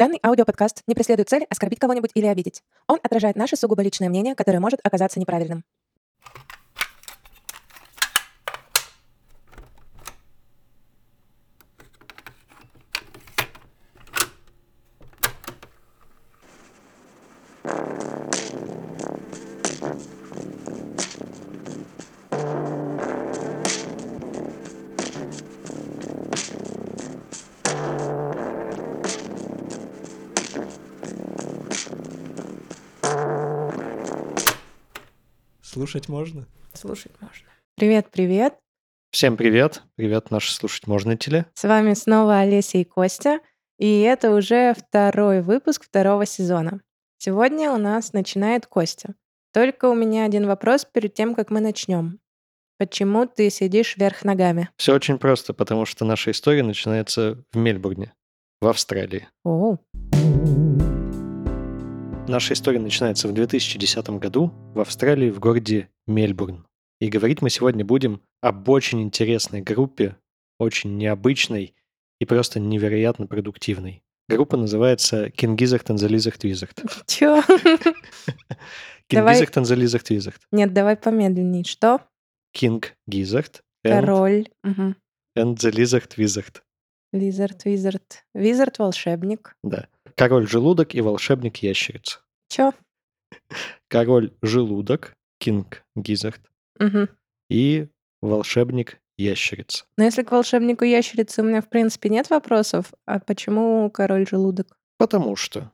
Данный аудиоподкаст не преследует цель оскорбить кого-нибудь или обидеть. Он отражает наше сугубо личное мнение, которое может оказаться неправильным. Слушать можно? Слушать можно. Привет, привет. Всем привет. Привет, наши слушать можно теле. С вами снова Олеся и Костя. И это уже второй выпуск второго сезона. Сегодня у нас начинает Костя. Только у меня один вопрос перед тем, как мы начнем. Почему ты сидишь вверх ногами? Все очень просто, потому что наша история начинается в Мельбурне, в Австралии. Оу. Наша история начинается в 2010 году в Австралии в городе Мельбурн. И говорить мы сегодня будем об очень интересной группе, очень необычной и просто невероятно продуктивной. Группа называется the Lizard Wizard. Чё? The Lizard Wizard. Нет, давай помедленнее. Что? Кинг Гизахт Король. Lizard Wizard. Лизард, визард. Визард волшебник. Да. Король желудок и волшебник ящерица. Чё? Король желудок, Кинг Гизахт, Мгм. и волшебник ящерица. Но если к волшебнику ящерицы у меня, в принципе, нет вопросов, а почему король желудок? Потому что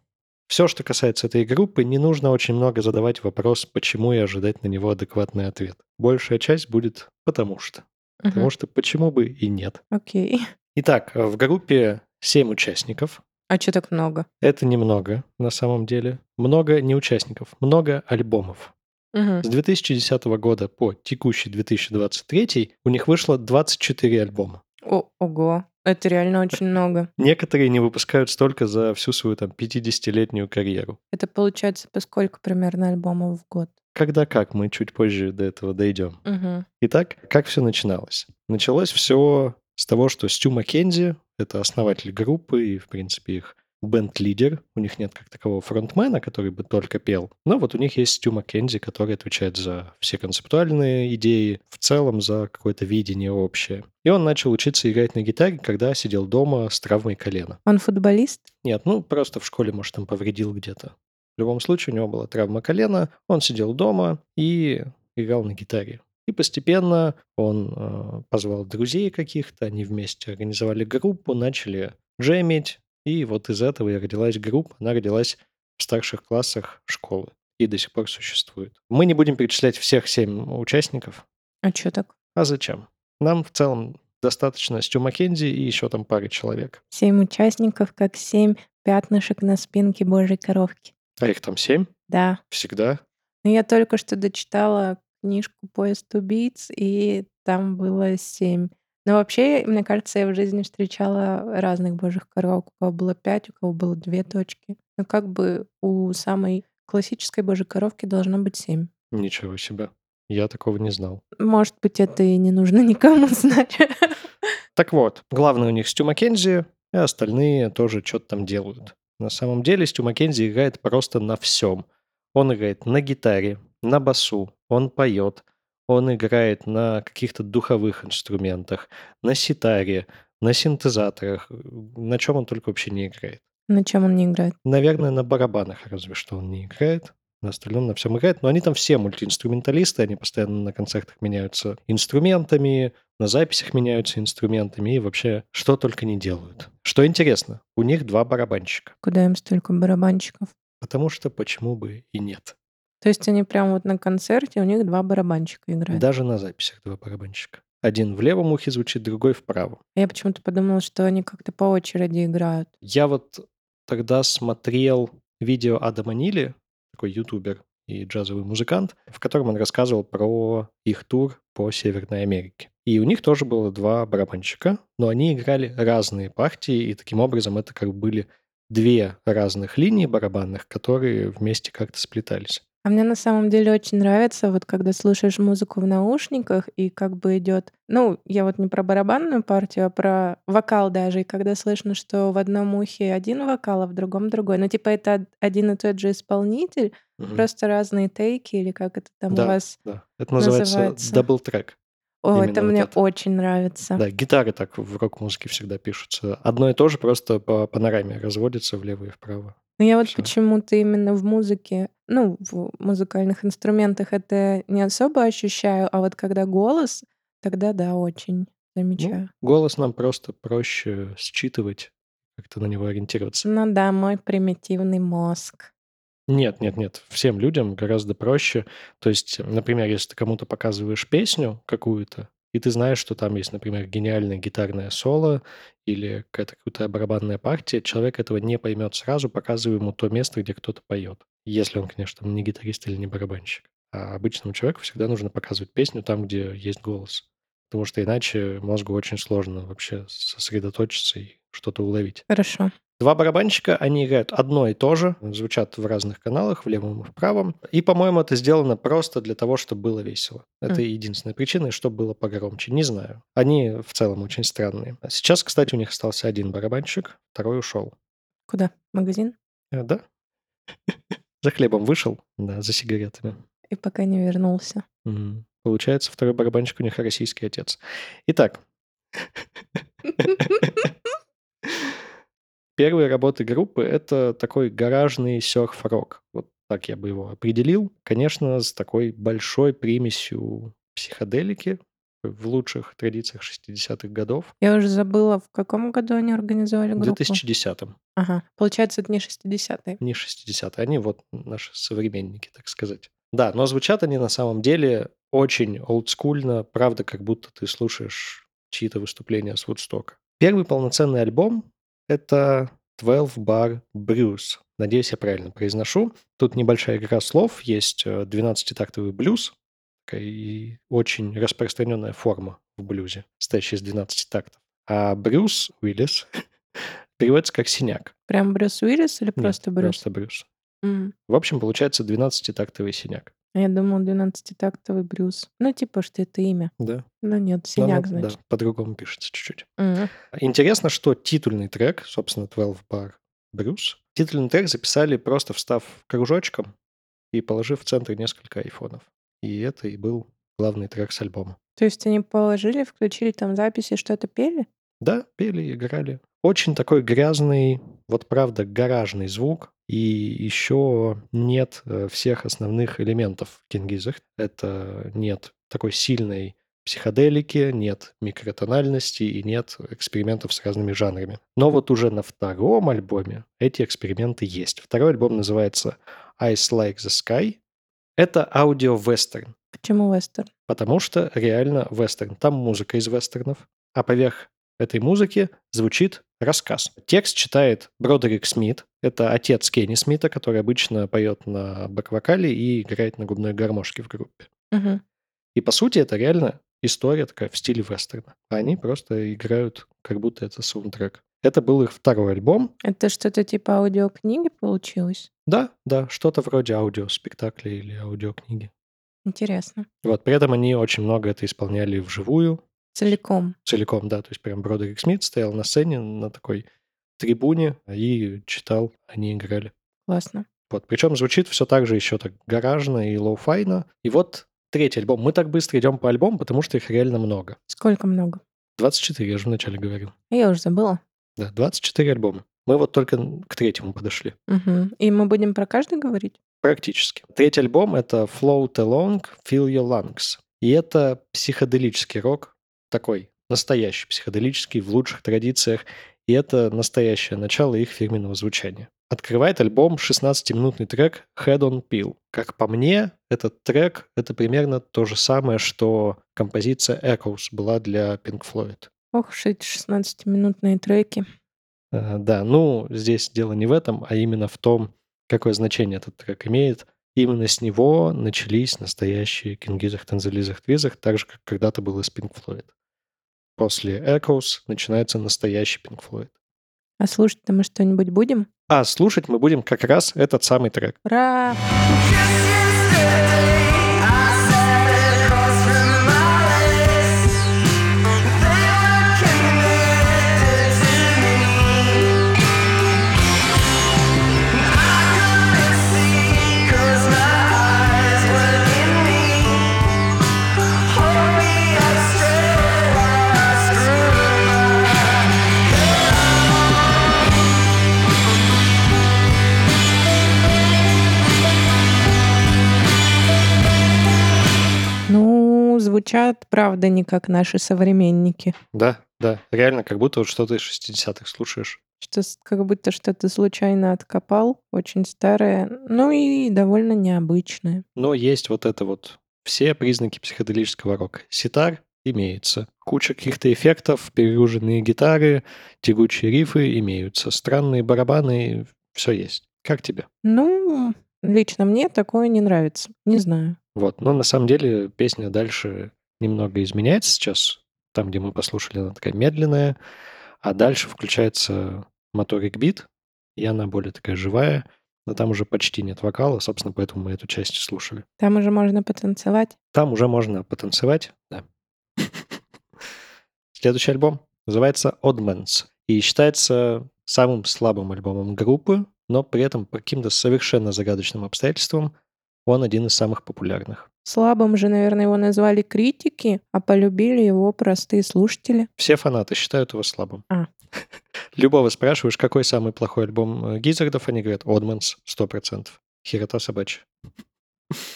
все, что касается этой группы, не нужно очень много задавать вопрос, почему и ожидать на него адекватный ответ. Большая часть будет «потому что». Потому что почему бы и нет. Окей. Итак, в группе 7 участников. А чё так много? Это немного на самом деле. Много не участников, много альбомов. Мгм. С 2010 года по текущий 2023 у них вышло 24 альбома. О, ого. Это реально очень много. Некоторые не выпускают столько за всю свою там 50-летнюю карьеру. Это получается по сколько примерно альбомов в год? Когда как, мы чуть позже до этого дойдем. Мгм. Итак, как все начиналось? Началось все с того, что Стю Маккензи, это основатель группы и, в принципе, их бенд-лидер. У них нет как такового фронтмена, который бы только пел. Но вот у них есть Стю Маккензи, который отвечает за все концептуальные идеи, в целом за какое-то видение общее. И он начал учиться играть на гитаре, когда сидел дома с травмой колена. Он футболист? Нет, ну просто в школе, может, там повредил где-то. В любом случае, у него была травма колена, он сидел дома и играл на гитаре. И постепенно он э, позвал друзей каких-то, они вместе организовали группу, начали джемить, и вот из этого и родилась группа. Она родилась в старших классах школы и до сих пор существует. Мы не будем перечислять всех семь участников. А чё так? А зачем? Нам в целом достаточно Стю Маккензи и еще там пары человек. Семь участников, как семь пятнышек на спинке божьей коровки. А их там семь? Да. Всегда. Но я только что дочитала книжку «Поезд убийц», и там было семь. Но вообще, мне кажется, я в жизни встречала разных божьих коровок. У кого было пять, у кого было две точки. Но как бы у самой классической божьей коровки должно быть семь. Ничего себе. Я такого не знал. Может быть, это и не нужно никому знать. Так вот, главный у них Стю Маккензи, и остальные тоже что-то там делают. На самом деле Стю Маккензи играет просто на всем. Он играет на гитаре, на басу, он поет, он играет на каких-то духовых инструментах, на ситаре, на синтезаторах, на чем он только вообще не играет. На чем он не играет? Наверное, на барабанах разве что он не играет. На остальном на всем играет. Но они там все мультиинструменталисты, они постоянно на концертах меняются инструментами, на записях меняются инструментами и вообще что только не делают. Что интересно, у них два барабанщика. Куда им столько барабанщиков? Потому что почему бы и нет. То есть они прямо вот на концерте, у них два барабанщика играют. Даже на записях два барабанщика. Один в левом ухе звучит, другой в правом. Я почему-то подумала, что они как-то по очереди играют. Я вот тогда смотрел видео Адама Нили, такой ютубер и джазовый музыкант, в котором он рассказывал про их тур по Северной Америке. И у них тоже было два барабанщика, но они играли разные партии, и таким образом это как бы были две разных линии барабанных, которые вместе как-то сплетались. А мне на самом деле очень нравится, вот когда слушаешь музыку в наушниках, и как бы идет, ну, я вот не про барабанную партию, а про вокал даже, и когда слышно, что в одном ухе один вокал, а в другом другой. Ну, типа это один и тот же исполнитель, Мгм. просто разные тейки, или как это там у Да, вас да. Это называется называется. double track. О, Именно это вот мне это. очень нравится. Да, гитары так в рок-музыке всегда пишутся. Одно и то же просто по панораме разводится влево и вправо. Но я вот почему-то именно в музыке, ну, в музыкальных инструментах это не особо ощущаю, а вот когда голос, тогда да, очень Ну, замечаю. голос нам просто проще считывать, как-то на него ориентироваться. Ну да, мой примитивный мозг. Нет нет нет, всем людям гораздо проще. То есть, например, если ты кому-то показываешь песню какую-то, и ты знаешь, что там есть, например, гениальное гитарное соло или какая-то крутая барабанная партия, человек этого не поймет сразу, показывая ему то место, где кто-то поет. Если он, конечно, не гитарист или не барабанщик. А обычному человеку всегда нужно показывать песню там, где есть голос. Потому что иначе мозгу очень сложно вообще сосредоточиться и что-то уловить. Хорошо. 2 барабанщика, они играют одно и то же, звучат в разных каналах, в левом и в правом. И, по-моему, это сделано просто для того, чтобы было весело. Это М. единственная причина, и чтоб было погромче. Не знаю. Они в целом очень странные. А сейчас, кстати, у них остался 1 барабанщик, второй ушел. Куда? Магазин? Э, да. За хлебом вышел, да, за сигаретами. И пока не вернулся. Получается, второй барабанщик у них российский отец. Итак. Первые работы группы- это такой гаражный сёрф-рок. Вот так я бы его определил. Конечно, с такой большой примесью психоделики в лучших традициях 60-х годов. Я уже забыла, в каком году они организовали В группу. 2010. Ага, получается, это не 60-е. Не 60-е. Они вот наши современники, так сказать. Да, но звучат они на самом деле очень олдскульно, правда, как будто ты слушаешь чьи-то выступления с Вудстока. Первый полноценный альбом- это "Twelve Bar Blues". Надеюсь, я правильно произношу. Тут небольшая игра слов. Есть, э, двенадцатитактовый блюз, и очень распространенная форма в блюзе, состоящая из 12 тактов. А Брюс Уиллис переводится как "синяк". Прям Брюс Уиллис или Нет, просто Брюс? просто Брюс. М. В общем, получается двенадцатитактовый синяк. А я думала, двенадцатитактовый Брюс. Ну, типа, что это имя. Да. Но нет, Но синяк, да, значит. по-другому пишется чуть-чуть. М. Интересно, что титульный трек, собственно, "Twelve Bar Blues", титульный трек записали, просто встав кружочком и положив в центр несколько айфонов. И это и был главный трек с альбома. То есть они положили, включили там записи, что-то пели? Да, пели, играли. Очень такой грязный, вот правда, гаражный звук. И еще нет, э, всех основных элементов в "Кингизах". Это нет такой сильной психоделики, нет микротональности и нет экспериментов с разными жанрами. Но вот уже на втором альбоме эти эксперименты есть. Второй альбом называется "Eyes Like the Sky". Это аудио-вестерн. Почему вестерн? Потому что реально вестерн. Там музыка из вестернов, а поверх этой музыки звучит рассказ. Текст читает Бродерик Смит. Это отец Кенни Смита, который обычно поет на бэк-вокале и играет на губной гармошке в группе. Мгм. И по сути это реально история такая в стиле вестерна. Они просто играют, как будто это саундтрек. Это был их второй альбом. Это что-то типа аудиокниги получилось? Да, да, что-то вроде аудиоспектакля или аудиокниги. Интересно. Вот, при этом они очень много это исполняли вживую. Целиком? Целиком, да. То есть прям Бродерик Смит стоял на сцене на такой трибуне и читал, они играли. Классно. Вот. Причем звучит все так же еще так гаражно и лоу-файно. И вот третий альбом. Мы так быстро идем по альбомам, потому что их реально много. Сколько много? 24, я же вначале говорил. Я уже забыла. Да, 24 альбома. Мы вот только к третьему подошли. Мгм. И мы будем про каждый говорить? Практически. Третий альбом- это "Float Along, Fill Your Lungs". И это психоделический рок, такой настоящий психоделический, в лучших традициях. И это настоящее начало их фирменного звучания. Открывает альбом 16-минутный трек "Head on Peel". Как по мне, этот трек- это примерно то же самое, что композиция "Echoes" была для Pink Floyd. Ох уж эти 16-минутные треки. Э, да, ну, здесь дело не в этом, а именно в том, какое значение этот трек имеет. Именно с него начались настоящие "Кингизах, Танзализах, Твизах", так же, как когда-то было с Pink Floyd. После "Echoes" начинается настоящий Pink Floyd. А слушать-то мы что-нибудь будем? А слушать мы будем как раз этот самый трек. Ура! Yes, звучат, правда, не как наши современники. Да, да, реально, как будто вот что-то из 60-х слушаешь. Что как будто что-то случайно откопал, очень старое, ну и довольно необычное. Но есть вот это вот все признаки психоделического рока. Ситар имеется. Куча каких-то эффектов, перегруженные гитары, тягучие рифы имеются. Странные барабаны, все есть. Как тебе? Ну, лично мне такое не нравится. Не знаю. Вот, но на самом деле песня дальше немного изменяется сейчас. Там, где мы послушали, она такая медленная, а дальше включается моторик бит, и она более такая живая, но там уже почти нет вокала, собственно, поэтому мы эту часть слушали. Там уже можно потанцевать. Там уже можно потанцевать, да. Следующий альбом называется Oddmans и считается самым слабым альбомом группы, но при этом по каким-то совершенно загадочным обстоятельствам он один из самых популярных. Слабым же, наверное, его назвали критики, а полюбили его простые слушатели. Все фанаты считают его слабым. А. Любого спрашиваешь, какой самый плохой альбом э, Гизардов, они говорят, Одманс, сто процентов. Херота собачья.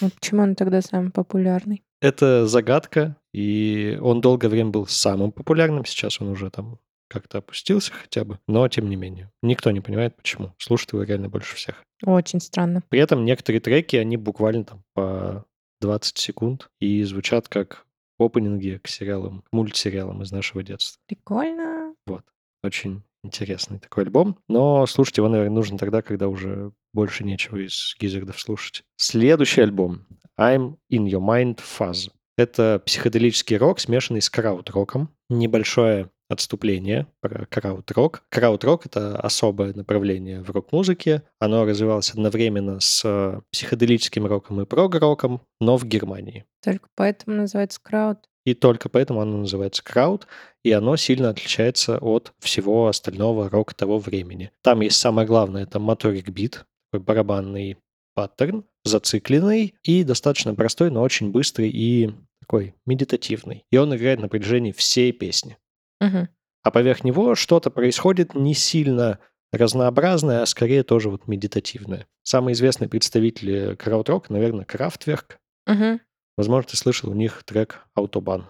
Ну, почему он тогда самый популярный? Это загадка, и он долгое время был самым популярным, сейчас он уже там как-то опустился хотя бы, но тем не менее. Никто не понимает, почему. Слушает его реально больше всех. Очень странно. При этом некоторые треки, они буквально там по 20 секунд и звучат как опенинги к сериалам, к мультсериалам из нашего детства. Прикольно. Вот. Очень интересный такой альбом. Но слушать его, наверное, нужно тогда, когда уже больше нечего из Гизардов слушать. Следующий альбом I'm in Your Mind Fuzz. Это психоделический рок, смешанный с крауд-роком. Небольшое отступление про крауд-рок. Крауд-рок — это особое направление в рок-музыке. Оно развивалось одновременно с психоделическим роком и прог-роком, но в Германии. Только поэтому называется крауд. И только поэтому оно называется крауд, и оно сильно отличается от всего остального рока того времени. Там есть самое главное — это моторик бит, барабанный паттерн, зацикленный и достаточно простой, но очень быстрый и такой медитативный. И он играет на протяжении всей песни. Угу. А поверх него что-то происходит не сильно разнообразное, а скорее тоже вот медитативное. Самый известный представитель крауд-рока, наверное, Крафтверк. Угу. Возможно, ты слышал у них трек «Аутобан».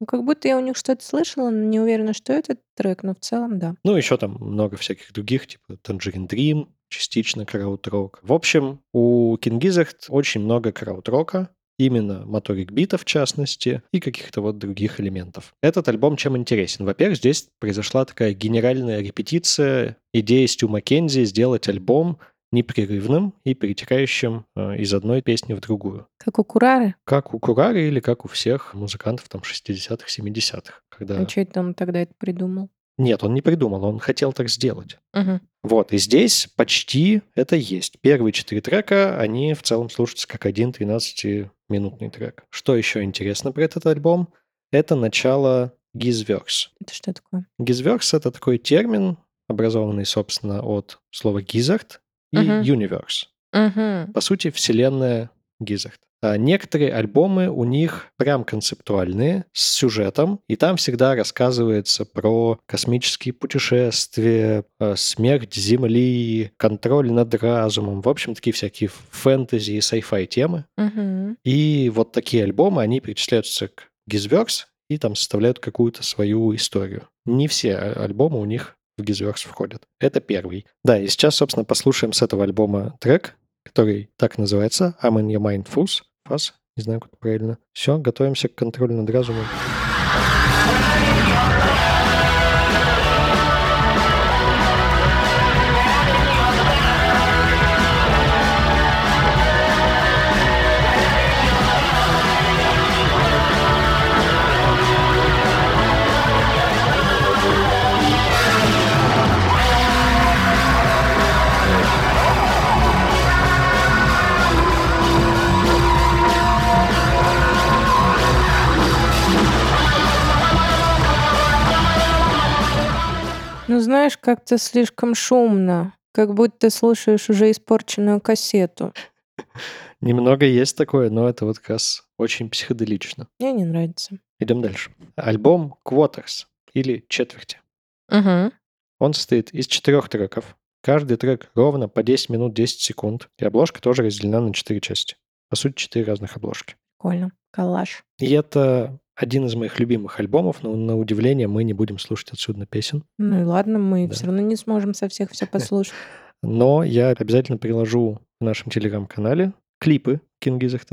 Ну, как будто я у них что-то слышала, но не уверена, что этот трек, но в целом да. Ну, еще там много всяких других, типа Tangerine Dream, частично крауд-рок. В общем, у Gizzard очень много крауд-рока, именно моторик бита в частности, и каких-то вот других элементов. Этот альбом чем интересен? Во-первых, здесь произошла такая генеральная репетиция идеи Стю Маккензи сделать альбом непрерывным и перетекающим э, из одной песни в другую. Как у Курары? Как у Курары или как у всех музыкантов там 60-х, 70-х. Когда... А что это он тогда это придумал? Нет, он не придумал, он хотел так сделать. Угу. Вот, и здесь почти это есть. Первые четыре трека, они в целом слушаются как один 13-минутный трек. Что еще интересно про этот альбом? Это начало Gizverse. Это что такое? Gizverse — это такой термин, образованный, собственно, от слова Gizzard и Мгм. Universe. Угу. По сути, вселенная Gizzard. А некоторые альбомы у них прям концептуальные, с сюжетом, и там всегда рассказывается про космические путешествия, э, смерть Земли, контроль над разумом, в общем, такие всякие фэнтези и sci-fi темы. Угу. И вот такие альбомы, они перечисляются к Gizverse и там составляют какую-то свою историю. Не все а- альбомы у них в Gizverse входят. Это первый. Да, и сейчас, собственно, послушаем с этого альбома трек, который так называется «I'm in your mind fuzz». Fuzz, не знаю, как правильно. Все, готовимся к контролю над разумом. Знаешь, как-то слишком шумно, как будто слушаешь уже испорченную кассету. Немного есть такое, но это вот как раз очень психоделично. Мне не нравится. Идем дальше. Альбом Quarters или четверти. Угу. Он состоит из четырех треков. Каждый трек ровно по 10 минут 10 секунд. И обложка тоже разделена на четыре части. По сути, четыре разных обложки. Прикольно. Коллаж. И это один из моих любимых альбомов, но на удивление мы не будем слушать отсюда песен. Ну и ладно, мы Да. все равно не сможем со всех все послушать. Но я обязательно приложу в нашем телеграм-канале клипы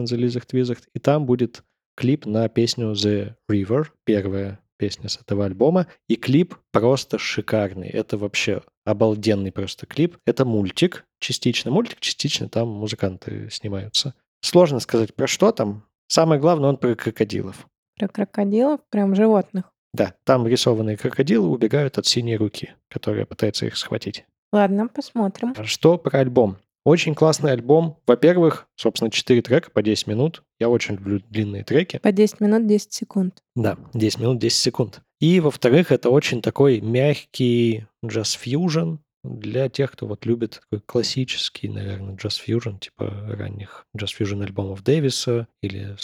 the Lizard Wizard, и там будет клип на песню The River, первая песня с этого альбома, и клип просто шикарный. Это вообще обалденный просто клип. Это мультик, частично мультик, частично там музыканты снимаются. Сложно сказать про что там. Самое главное, он про крокодилов. Про крокодилов, прям животных. Да, там рисованные крокодилы убегают от синей руки, которая пытается их схватить. Ладно, посмотрим. Что про альбом? Очень классный альбом. Во-первых, собственно, 4 трека по 10 минут. Я очень люблю длинные треки. По 10 минут 10 секунд. Да, 10 минут 10 секунд. И, во-вторых, это очень такой мягкий джаз-фьюжн для тех, кто вот любит такой классический, наверное, джаз-фьюжн, типа ранних джаз-фьюжн альбомов Дэвиса или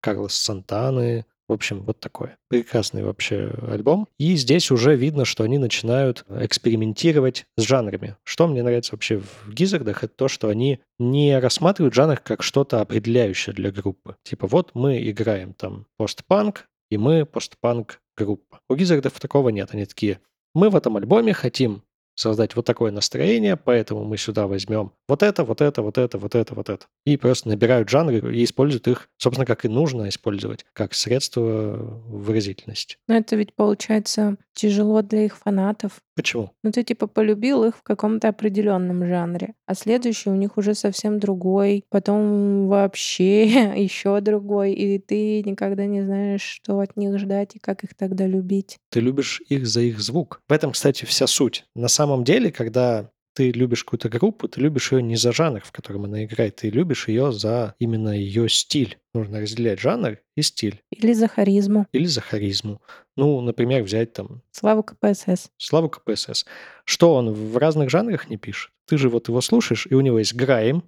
Карлос Сантаны. В общем, вот такое. Прекрасный вообще альбом. И здесь уже видно, что они начинают экспериментировать с жанрами. Что мне нравится вообще в Гизардах, это то, что они не рассматривают жанр как что-то определяющее для группы. Типа вот мы играем там постпанк, и мы постпанк группа. У Гизардов такого нет. Они такие, мы в этом альбоме хотим создать вот такое настроение, поэтому мы сюда возьмем вот это, вот это, вот это, вот это, вот это. И просто набирают жанры и используют их, собственно, как и нужно использовать, как средство выразительности. Но это ведь получается тяжело для их фанатов. Почему? Ну, ты типа полюбил их в каком-то определенном жанре, а следующий у них уже совсем другой, потом вообще еще другой, и ты никогда не знаешь, что от них ждать и как их тогда любить. Ты любишь их за их звук. В этом, кстати, вся суть. На самом деле, когда ты любишь какую-то группу, ты любишь ее не за жанр, в котором она играет, ты любишь ее за именно ее стиль. Нужно разделять жанр и стиль. Или за харизму. Или за харизму. Ну, например, взять там Слава КПСС. Славу КПСС. Что он в разных жанрах не пишет? Ты же вот его слушаешь, и у него есть грайм,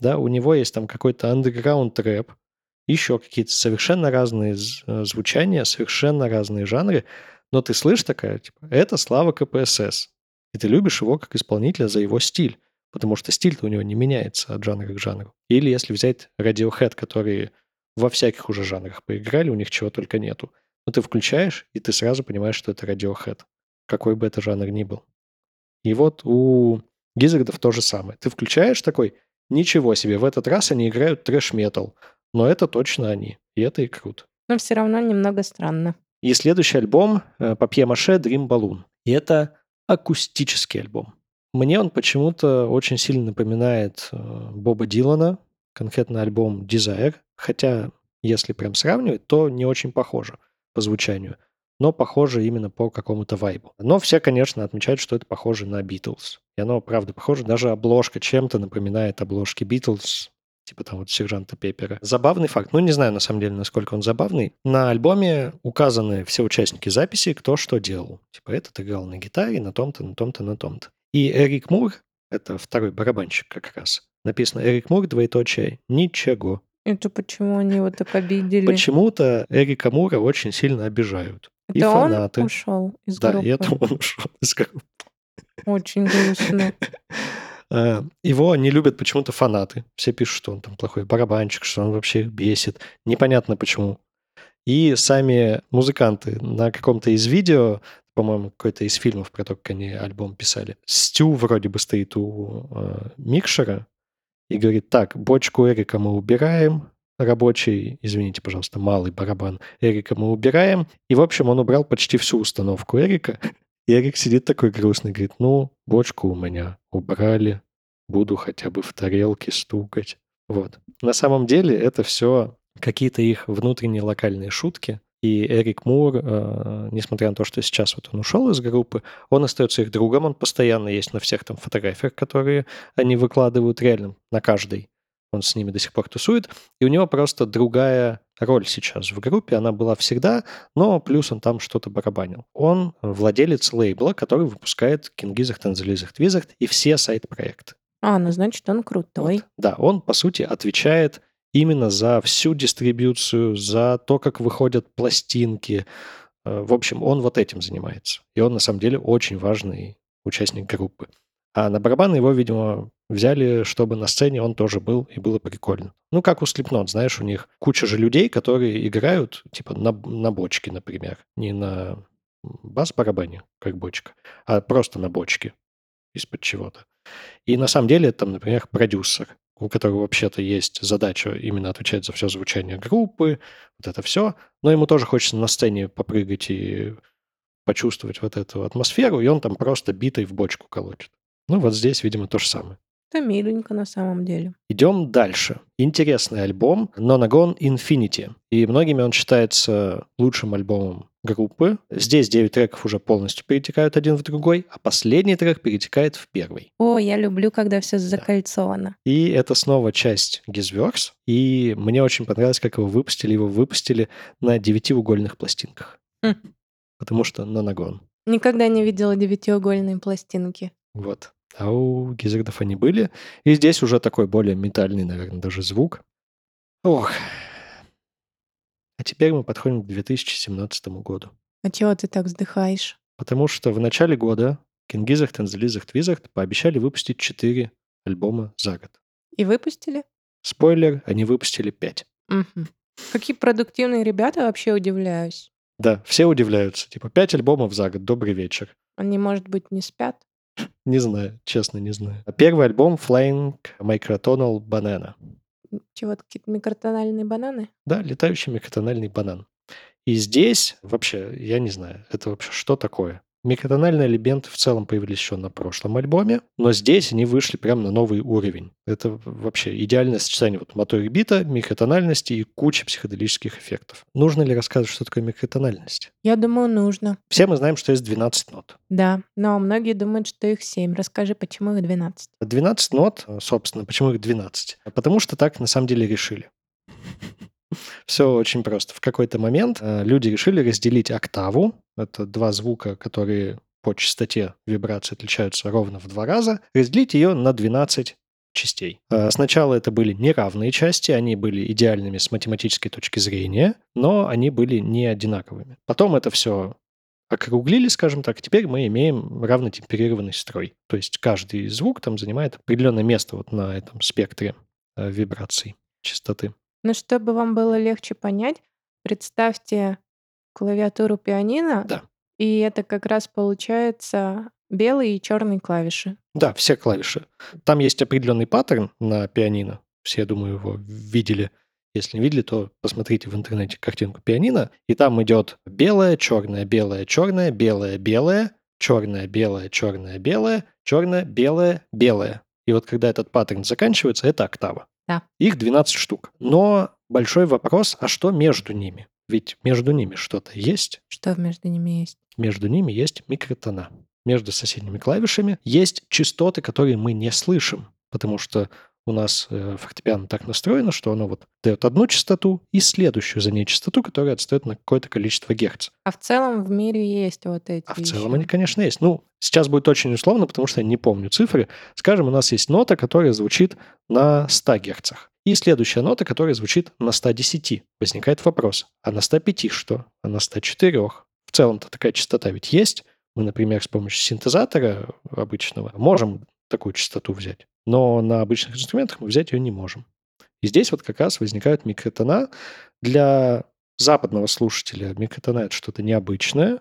да, у него есть там какой-то андеграунд рэп, еще какие-то совершенно разные э, звучания, совершенно разные жанры, но ты слышишь такая, типа, это Слава КПСС. И ты любишь его как исполнителя за его стиль, потому что стиль-то у него не меняется от жанра к жанру. Или если взять Radiohead, которые во всяких уже жанрах поиграли, у них чего только нету. Но ты включаешь, и ты сразу понимаешь, что это Radiohead, какой бы это жанр ни был. И вот у Гизардов то же самое. Ты включаешь такой, ничего себе, в этот раз они играют трэш-метал, но это точно они, и это и круто. Но все равно немного странно. И следующий альбом э, Папье Маше Dream Balloon. И это акустический альбом. Мне он почему-то очень сильно напоминает э, Боба Дилана, конкретно альбом Desire, хотя если прям сравнивать, то не очень похоже по звучанию, но похоже именно по какому-то вайбу. Но все, конечно, отмечают, что это похоже на Битлз. И оно, правда, похоже. Даже обложка чем-то напоминает обложки Битлз, типа там вот сержанта Пеппера. Забавный факт. Ну, не знаю, на самом деле, насколько он забавный. На альбоме указаны все участники записи, кто что делал. Типа этот играл на гитаре, на том-то, на том-то, на том-то. И Эрик Мур, это второй барабанщик как раз, написано Эрик Мур, двоеточие, ничего. Это почему они его так обидели? Почему-то Эрика Мура очень сильно обижают. Это и он фанаты. ушел из Да, группы? и это он ушел из группы. Очень грустно. А, Его не любят почему-то фанаты. Все пишут, что он там плохой барабанщик, что он вообще их бесит. Непонятно почему. И сами музыканты на каком-то из видео, по-моему, какой-то из фильмов про то, как они альбом писали, Стю вроде бы стоит у э, микшера и говорит, так, бочку Эрика мы убираем, рабочий, извините, пожалуйста, малый барабан Эрика мы убираем. И, в общем, он убрал почти всю установку Эрика. И Эрик сидит такой грустный, говорит, ну, бочку у меня убрали, буду хотя бы в тарелке стукать. Вот. На самом деле это все какие-то их внутренние локальные шутки. И Эрик Мур, э, несмотря на то, что сейчас вот он ушел из группы, он остается их другом, он постоянно есть на всех там фотографиях, которые они выкладывают реально на каждой. Он с ними до сих пор тусует. И у него просто другая роль сейчас в группе, она была всегда, но плюс он там что-то барабанил. Он владелец лейбла, который выпускает Кингизах, Танзелизах, Твизах и все сайт-проекты. А, ну значит, он крутой. Вот. Да, он, по сути, отвечает именно за всю дистрибьюцию, за то, как выходят пластинки. Э, в общем, он вот этим занимается. И он, на самом деле, очень важный участник группы. А на барабаны его, видимо, взяли, чтобы на сцене он тоже был, и было прикольно. Ну, как у Slipknot, знаешь, у них куча же людей, которые играют, типа, на, на бочке, например. Не на бас-барабане, как бочка, а просто на бочке из-под чего-то. И на самом деле, там, например, продюсер, у которого вообще-то есть задача именно отвечать за все звучание группы, вот это все, но ему тоже хочется на сцене попрыгать и почувствовать вот эту атмосферу, и он там просто битой в бочку колотит. Ну, вот здесь, видимо, то же самое. Это миленько на самом деле. Идем дальше. Интересный альбом Nonagon Infinity. И многими он считается лучшим альбомом группы. Здесь 9 треков уже полностью перетекают один в другой, а последний трек перетекает в первый. О, я люблю, когда все закольцовано. Да. И это снова часть Gizverse. И мне очень понравилось, как его выпустили. Его выпустили на девятиугольных пластинках. Хм. Потому что Нонагон. Никогда не видела девятиугольные пластинки. Вот а у гизардов они были. И здесь уже такой более метальный, наверное, даже звук. Ох. А теперь мы подходим к 2017 году. А чего ты так вздыхаешь? Потому что в начале года Кингизах, Танзелизах, Твизах пообещали выпустить 4 альбома за год. И выпустили? Спойлер, они выпустили 5. Угу. Какие продуктивные ребята, вообще удивляюсь. Да, все удивляются. Типа, 5 альбомов за год, добрый вечер. Они, может быть, не спят? Не знаю, честно, не знаю. Первый альбом Flying Microtonal Banana. Чего, какие-то микротональные бананы? Да, летающий микротональный банан. И здесь вообще, я не знаю, это вообще что такое? Микротональные элементы в целом появились еще на прошлом альбоме, но здесь они вышли прямо на новый уровень. Это вообще идеальное сочетание вот моторик бита, микротональности и куча психоделических эффектов. Нужно ли рассказывать, что такое микротональность? Я думаю, нужно. Все мы знаем, что есть 12 нот. Да, но многие думают, что их 7. Расскажи, почему их 12? 12 нот, собственно, почему их 12? Потому что так на самом деле решили. Все очень просто. В какой-то момент э, люди решили разделить октаву. Это два звука, которые по частоте вибрации отличаются ровно в два раза. Разделить ее на 12 частей. Э, сначала это были неравные части, они были идеальными с математической точки зрения, но они были не одинаковыми. Потом это все округлили, скажем так, теперь мы имеем равнотемперированный строй. То есть каждый звук там занимает определенное место вот на этом спектре э, вибраций частоты. Но чтобы вам было легче понять, представьте клавиатуру пианино, Да. и это как раз получается белые и черные клавиши. Да, все клавиши. Там есть определенный паттерн на пианино. Все, я думаю, его видели. Если не видели, то посмотрите в интернете картинку пианино. И там идет белое, черное, белое, черное, белое, белое, черное, белое, черное, белое, черное, белое, белое. И вот когда этот паттерн заканчивается, это октава. Да. Их 12 штук. Но большой вопрос, а что между ними? Ведь между ними что-то есть. Что между ними есть? Между ними есть микротона. Между соседними клавишами есть частоты, которые мы не слышим, потому что у нас э, фортепиано так настроено, что оно вот дает одну частоту и следующую за ней частоту, которая отстает на какое-то количество герц. А в целом в мире есть вот эти А в целом они, конечно, есть. Ну, сейчас будет очень условно, потому что я не помню цифры. Скажем, у нас есть нота, которая звучит на 100 герцах. И следующая нота, которая звучит на 110. Возникает вопрос, а на 105 что? А на 104? В целом-то такая частота ведь есть. Мы, например, с помощью синтезатора обычного можем такую частоту взять. Но на обычных инструментах мы взять ее не можем. И здесь вот как раз возникают микротона. Для западного слушателя микротона — это что-то необычное,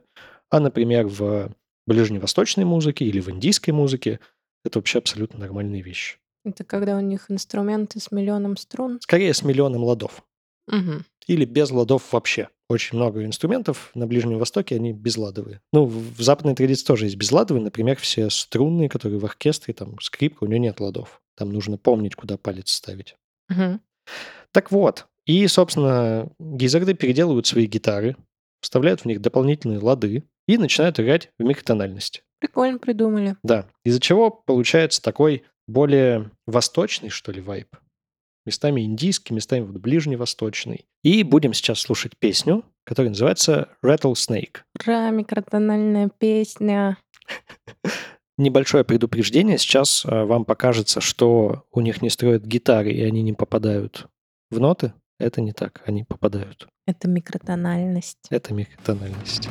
а, например, в ближневосточной музыке или в индийской музыке это вообще абсолютно нормальные вещи. Это когда у них инструменты с миллионом струн? Скорее, с миллионом ладов. Угу. Или без ладов вообще. Очень много инструментов на Ближнем Востоке, они безладовые. Ну, в западной традиции тоже есть безладовые. Например, все струнные, которые в оркестре, там, скрипка, у нее нет ладов. Там нужно помнить, куда палец ставить. Угу. Так вот. И, собственно, гизарды переделывают свои гитары, вставляют в них дополнительные лады и начинают играть в микротональности. Прикольно придумали. Да. Из-за чего получается такой более восточный, что ли, вайп. Местами индийский, местами вот ближневосточный. И будем сейчас слушать песню, которая называется Rattlesnake. Ура, микротональная песня. Небольшое предупреждение. Сейчас э, вам покажется, что у них не строят гитары, и они не попадают в ноты. Это не так, они попадают. Это микротональность. Это микротональность.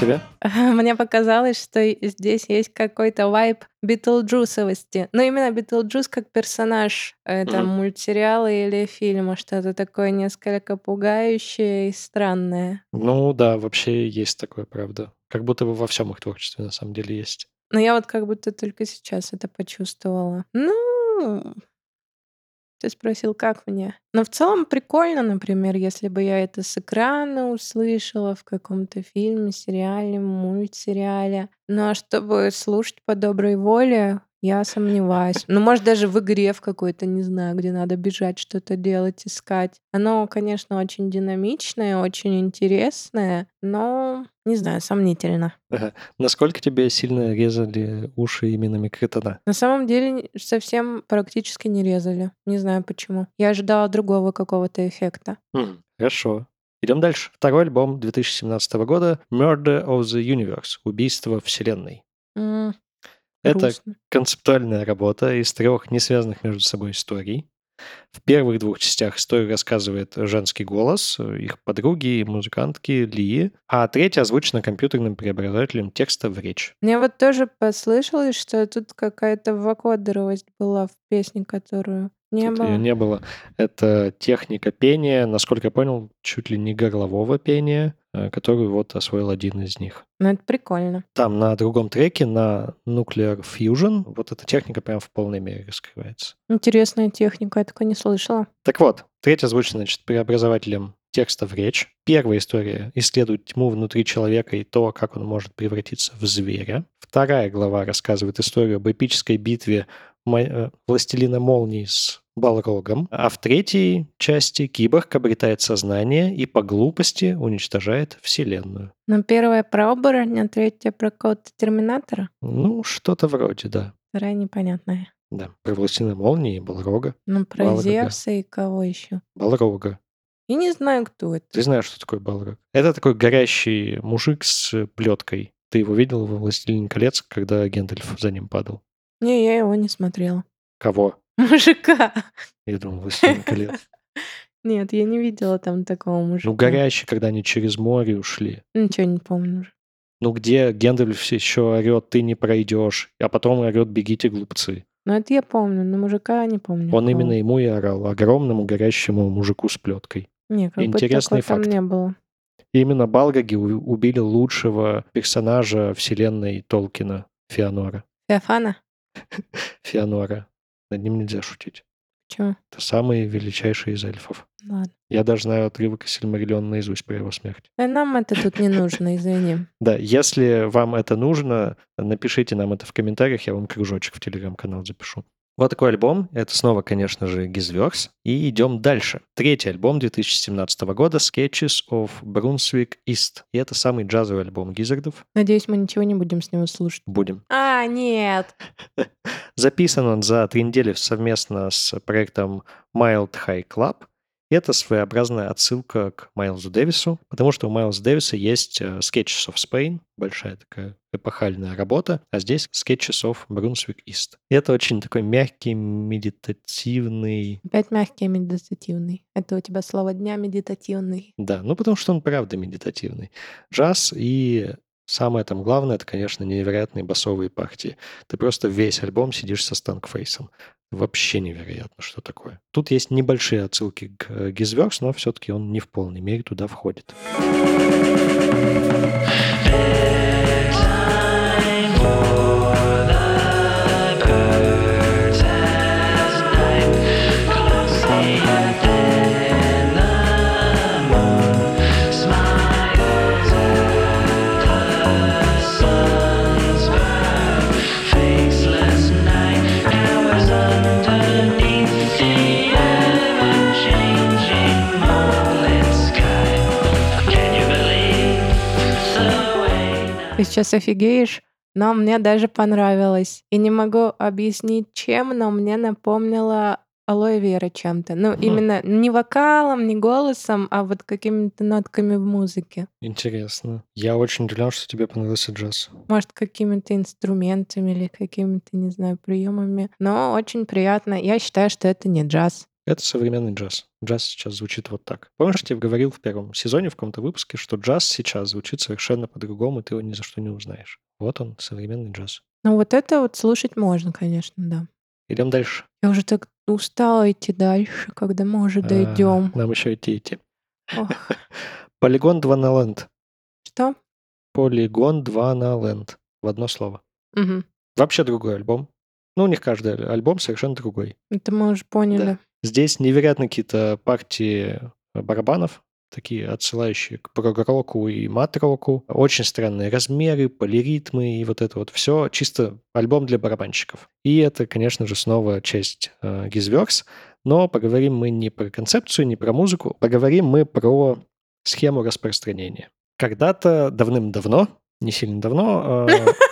Тебе? Мне показалось, что здесь есть какой-то вайб Битлджусовости. Ну, именно Битлджус как персонаж это Мгм. мультсериала или фильма, что-то такое несколько пугающее и странное. Ну да, вообще есть такое, правда. Как будто бы во всем их творчестве на самом деле есть. Но я вот как будто только сейчас это почувствовала. Ну, ты спросил, как мне? Но в целом прикольно, например, если бы я это с экрана услышала в каком-то фильме, сериале, мультсериале. Ну а чтобы слушать по доброй воле, я сомневаюсь. Ну, может, даже в игре в какой-то, не знаю, где надо бежать, что-то делать, искать. Оно, конечно, очень динамичное, очень интересное, но, не знаю, сомнительно. Ага. Насколько тебе сильно резали уши именно микротона? На самом деле совсем практически не резали. Не знаю почему. Я ожидала другого какого-то эффекта. Мгм. Хорошо. Идем дальше. Второй альбом 2017 года Murder of the Universe. Убийство Вселенной. Это грустно. концептуальная работа из трех не связанных между собой историй. В первых двух частях историю рассказывает женский голос, э, их подруги, музыкантки Ли, а третья озвучена компьютерным преобразователем текста в речь. Мне вот тоже послышалось, что тут какая-то вокодеровость была в песне, которую не Тут было. её не было. Это техника пения, насколько я понял, чуть ли не горлового пения, э, которую вот освоил один из них. Но это прикольно. Там на другом треке, на Nuclear Fusion, вот эта техника прям в полной мере раскрывается. Интересная техника, я такой не слышала. Так вот, третья озвучена, значит, преобразователем текста в речь. Первая история исследует тьму внутри человека и то, как он может превратиться в зверя. Вторая глава рассказывает историю об эпической битве э, Властелина Молний с Балрогом. А в третьей части киборг обретает сознание и по глупости уничтожает Вселенную. Но первая про оборотня, третья про какого-то терминатора, Ну, что-то вроде, да. вторая непонятная. Да, про Властелина Молнии Балрога. Ну, про Балрога. Зевса и кого еще? Балрога. Я не знаю, кто это. Ты знаешь, что такое Балрог? Это такой горящий мужик с плеткой. Ты его видел во «Властелине колец», когда Гендальф за ним падал? Не, я его не смотрела. Кого? Мужика. Я думал, «Властелин колец». Нет, я не видела там такого мужика. Ну, горящий, когда они через море ушли. Ничего не помню уже. Ну, где Гендальф еще орет, ты не пройдешь, а потом орет, бегите, глупцы. Ну, это я помню, но мужика не помню. Он именно ему и орал, огромному горящему мужику с плеткой. Не, как Интересный бы факт. там не было. Именно Балгаги убили лучшего персонажа вселенной Толкина, Феонора. Феофана? Феонора. Над ним нельзя шутить. Почему? Это самый величайший из эльфов. Ладно. Я даже знаю отрывок из Сильмариллиона наизусть про его смерть. Э, Нам это тут не нужно, извини. Да, если вам это нужно, напишите нам это в комментариях, я вам кружочек в телеграм-канал запишу. Вот такой альбом. Это снова, конечно же, Гизверс. И идем дальше. Третий альбом 2017 года Sketches of Brunswick East. И это самый джазовый альбом Гизардов. Надеюсь, мы ничего не будем с него слушать. Будем. А, нет. Записан он за три недели совместно с проектом Mild High Club. Это своеобразная отсылка к Майлзу Дэвису, потому что у Майлза Дэвиса есть Sketches of Spain, большая такая эпохальная работа, а здесь Sketches of Brunswick East. И это очень такой мягкий, медитативный, Опять мягкий и медитативный. Это у тебя слово дня медитативный. да, ну потому что он правда медитативный. Джаз и самое там главное, это, конечно, невероятные басовые партии. Ты просто весь альбом сидишь со станкфейсом. Вообще невероятно, что такое. Тут есть небольшие отсылки к э, Гизверс, но все-таки он не в полной мере туда входит. Time сейчас офигеешь, но мне даже понравилось. И не могу объяснить, чем, но мне напомнило Алоэ Вера чем-то. Ну, Мгм. именно не вокалом, не голосом, а вот какими-то нотками в музыке. Интересно. Я очень удивлен, что тебе понравился джаз. Может, какими-то инструментами или какими-то, не знаю, приемами. Но очень приятно. Я считаю, что это не джаз. Это современный джаз. Джаз сейчас звучит вот так. Помнишь, я тебе говорил в первом сезоне в каком-то выпуске, что джаз сейчас звучит совершенно по-другому, ты его ни за что не узнаешь. Вот он, современный джаз. Ну, вот это вот слушать можно, конечно, да. Идем дальше. Я уже так устала идти дальше, когда мы уже А, дойдем. Нам еще идти идти. Полигон 2 на ленд. что? Полигон 2 на ленд. В одно слово. Мгм. Вообще другой альбом. Ну, у них каждый альбом совершенно другой. Это мы уже поняли. Здесь невероятно какие-то партии барабанов, такие отсылающие к прог-року и мат-року. Очень странные размеры, полиритмы и вот это вот все. Чисто альбом для барабанщиков. И это, конечно же, снова часть э, Gizverse. Но поговорим мы не про концепцию, не про музыку. Поговорим мы про схему распространения. Когда-то давным-давно, не сильно давно, э,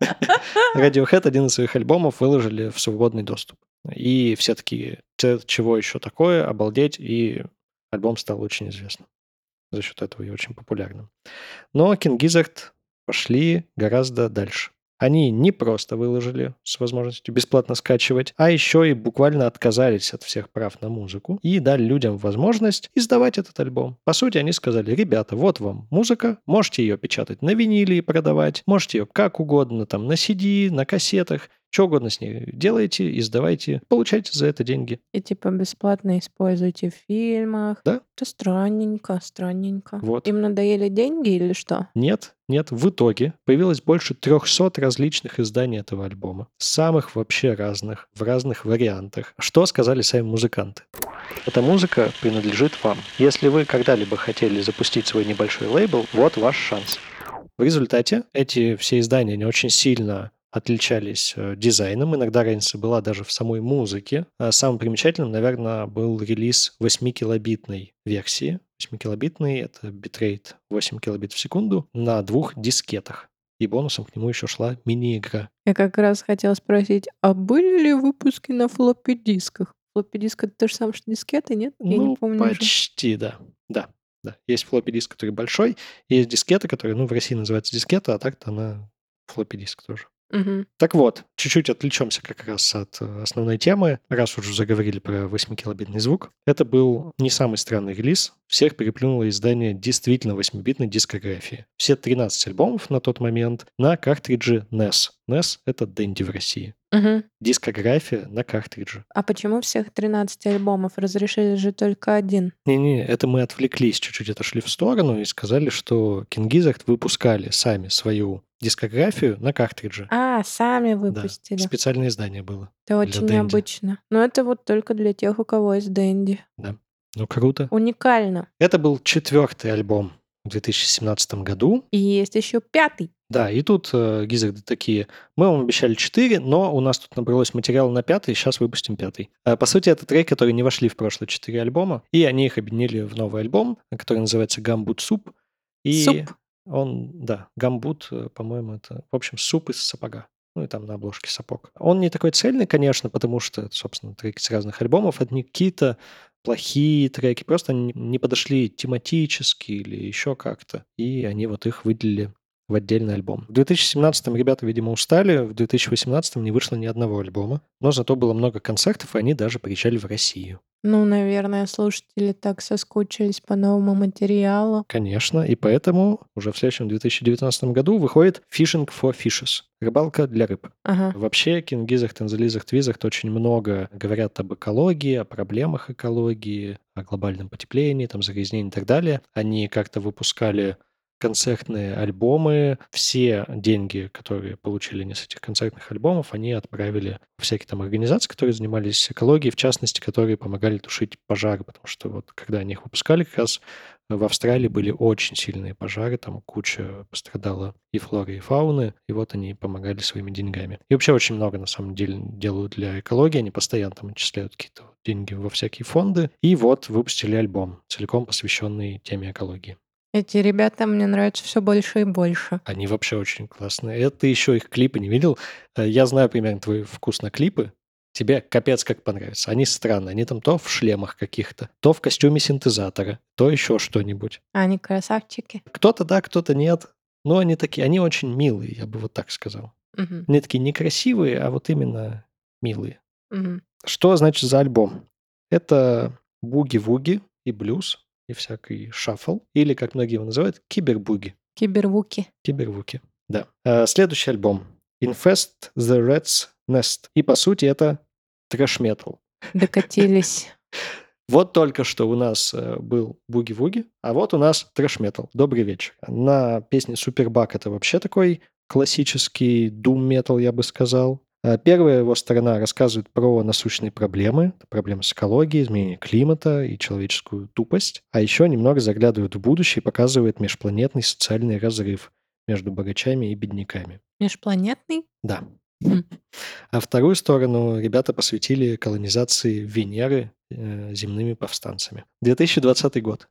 Radiohead один из своих альбомов выложили в свободный доступ. И все такие, «Це чего еще такое, обалдеть, и альбом стал очень известным. За счет этого и очень популярным. Но Gizzard пошли гораздо дальше. Они не просто выложили с возможностью бесплатно скачивать, а еще и буквально отказались от всех прав на музыку и дали людям возможность издавать этот альбом. По сути, они сказали, ребята, вот вам музыка, можете ее печатать на виниле и продавать, можете ее как угодно, там, на CD, на кассетах, что угодно с ней делайте, издавайте, получайте за это деньги. И типа бесплатно используйте в фильмах. Да. Это странненько, странненько. Вот. Им надоели деньги или что? Нет, нет, в итоге появилось больше 300 различных изданий этого альбома. Самых вообще разных, в разных вариантах. Что сказали сами музыканты? Эта музыка принадлежит вам. Если вы когда-либо хотели запустить свой небольшой лейбл, вот ваш шанс. В результате эти все издания не очень сильно отличались э, дизайном. Иногда разница была даже в самой музыке. А Самым примечательным, наверное, был релиз 8-килобитной версии. 8-килобитный — это битрейт 8 килобит в секунду на двух дискетах. И бонусом к нему еще шла мини-игра. Я как раз хотела спросить, а были ли выпуски на флоппи дисках? Флоппи диск это то же самое, что дискеты, нет? Я ну, не помню почти, да. Да, да. Есть флоппи диск, который большой, есть дискета, которая, ну, в России называется дискета, а так-то она флоппи диск тоже. Мгм. Так вот, чуть-чуть отвлечемся как раз от э, основной темы, раз уже заговорили про 8-килобитный звук. Это был не самый странный релиз. Всех переплюнуло издание действительно 8-битной дискографии. Все 13 альбомов на тот момент на картридже NES. NES — это Dendy в России. Мгм. Дискография на картридже. А почему всех 13 альбомов? Разрешили же только один. Не-не, это мы отвлеклись, чуть-чуть отошли в сторону и сказали, что Gizzard выпускали сами свою дискографию на картридже. А, сами Да, выпустили. специальное издание было. Это очень Денди. необычно. Но это вот только для тех, у кого есть Дэнди. Ну, круто. Уникально. Это был четвертый альбом в 2017 году. И есть еще пятый. Да, и тут э, Гизарды такие, мы вам обещали 4, но у нас тут набралось материала на пятый, сейчас выпустим пятый. А, по сути, это треки, которые не вошли в прошлые четыре альбома, и они их объединили в новый альбом, который называется «Гамбут Суп». И Суп. он, да, гамбут, э, по-моему, это, в общем, суп из сапога. Ну и там на обложке сапог. Он не такой цельный, конечно, потому что, собственно, треки с разных альбомов. Это не какие-то плохие треки, просто не подошли тематически или еще как-то. И они вот их выделили в отдельный альбом. В 2017 ребята, видимо, устали, в 2018 не вышло ни одного альбома, но зато было много концертов, и они даже приезжали в Россию. Ну, наверное, слушатели так соскучились по новому материалу. Конечно, и поэтому уже в следующем 2019 году выходит Fishing for Fishes – рыбалка для рыб. Ага. Вообще, Gizzard, Tanzalizard, Твизard очень много говорят об экологии, о проблемах экологии, о глобальном потеплении, там, загрязнении и так далее. Они как-то выпускали концертные альбомы. Все деньги, которые получили они с этих концертных альбомов, они отправили всякие там организации, которые занимались экологией, в частности, которые помогали тушить пожары, потому что вот когда они их выпускали, как раз в Австралии были очень сильные пожары, там куча пострадала и флоры, и фауны, и вот они помогали своими деньгами. И вообще очень много, на самом деле, делают для экологии, они постоянно там отчисляют какие-то деньги во всякие фонды, и вот выпустили альбом, целиком посвященный теме экологии. Эти ребята мне нравятся все больше и больше. Они вообще очень классные. Это еще их клипы не видел. Э, Я знаю примерно твой вкус на клипы. Тебе капец как понравится. Они странные. Они там то в шлемах каких-то, то в костюме синтезатора, то еще что-нибудь. Они красавчики. Кто-то да, кто-то нет. Но они такие, они очень милые, я бы вот так сказал. Мгм, Они такие некрасивые, а вот именно милые. мгм. Что значит за альбом? Это буги-вуги и блюз, и всякий шаффл, или, как многие его называют, кибербуги. Кибервуки. Кибервуки, да. А, Следующий альбом. Infest the Red's Nest. И, по сути, это трэш-метал. Докатились. Вот только что у нас э, был буги-вуги, а вот у нас трэш-метал. Добрый вечер. На песне Супербак это вообще такой классический дум-метал, я бы сказал. А Первая его сторона рассказывает про насущные проблемы, проблемы с экологией, изменение климата и человеческую тупость. А еще немного заглядывает в будущее и показывает межпланетный социальный разрыв между богачами и бедняками. Межпланетный? Да. М. А вторую сторону ребята посвятили колонизации Венеры э, земными повстанцами. 2020 год.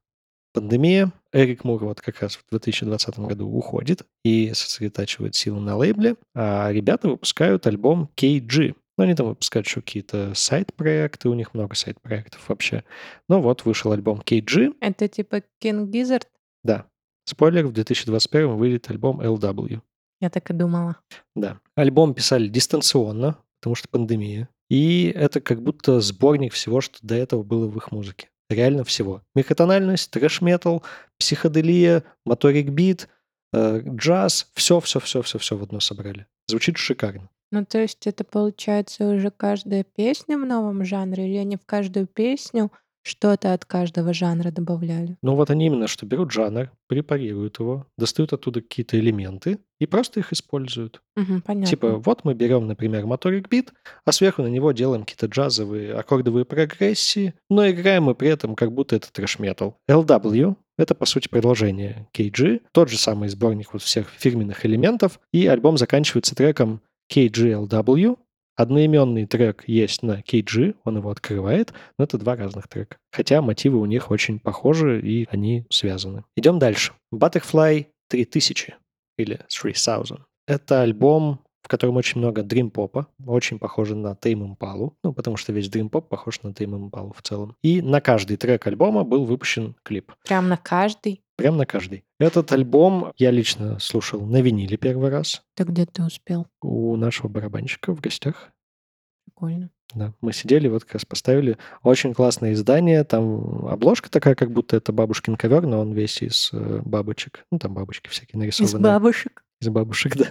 Пандемия. Эрик Мур вот как раз в 2020 году уходит и сосредотачивает силы на лейбле, а ребята выпускают альбом KG. Ну, они там выпускают еще какие-то сайт-проекты, у них много сайт-проектов вообще. Ну вот, вышел альбом KG, Это типа King Gizzard? да. Спойлер, в 2021 выйдет альбом LW. Я так и думала. Да. Альбом писали дистанционно, потому что пандемия. И это как будто сборник всего, что до этого было в их музыке. Реально всего. Мехатональность, трэш-метал, психоделия, моторик бит, э, джаз. Все, все, все, все, все в одно собрали. Звучит шикарно. Ну, то есть это получается уже каждая песня в новом жанре, или они в каждую песню что-то от каждого жанра добавляли? Ну вот они именно что берут жанр, препарируют его, достают оттуда какие-то элементы и просто их используют. Мгм, понятно. Типа, вот мы берем, например, моторик бит, а сверху на него делаем какие-то джазовые аккордовые прогрессии, но играем мы при этом как будто это трэш-метал. LW — это, по сути, продолжение KG, тот же самый сборник вот всех фирменных элементов, и альбом заканчивается треком KGLW. Одноименный трек есть на KG, он его открывает, но это два разных трека. Хотя мотивы у них очень похожи, и они связаны. Идем дальше. Butterfly 3000 или 3000. Это альбом, котором очень много дрим-попа, очень похоже на Tame Impala, ну, потому что весь дрим-поп похож на Tame Impala в целом. И на каждый трек альбома был выпущен клип. Прям на каждый? Прям на каждый. Этот альбом я лично слушал на виниле первый раз Ты где ты успел? у нашего барабанщика в гостях. Прикольно. Да, мы сидели, вот как раз поставили. Очень классное издание. Там обложка такая, как будто это бабушкин ковер, но он весь из э, бабочек. Ну, там бабочки всякие Из нарисованы. бабушек. Из бабушек, да.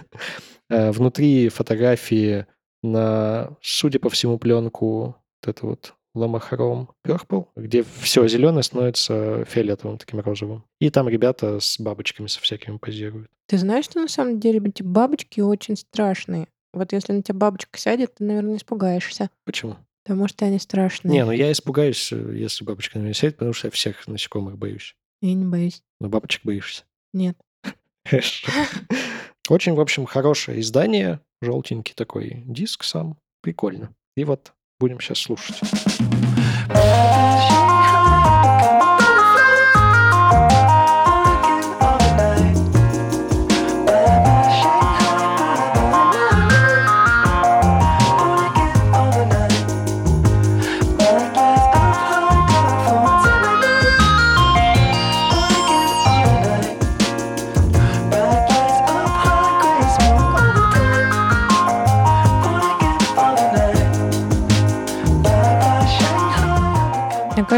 Э, Внутри фотографии на, судя по всему, пленку вот это вот Ламахром Purple, где все зеленое становится фиолетовым, таким розовым. И там ребята с бабочками со всякими позируют. Ты знаешь, что на самом деле эти бабочки очень страшные? Вот если на тебя бабочка сядет, ты, наверное, испугаешься. Почему? Потому что они страшные. Не, ну я испугаюсь, э, если бабочка на меня сядет, потому что я всех насекомых боюсь. Я не боюсь. Но бабочек боишься. Нет. Хорошо. Очень, в общем, хорошее издание. Желтенький такой диск сам. Прикольно. И вот будем сейчас слушать.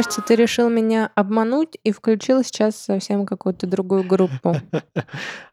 Кажется, ты решил меня обмануть и включил сейчас совсем какую-то другую группу.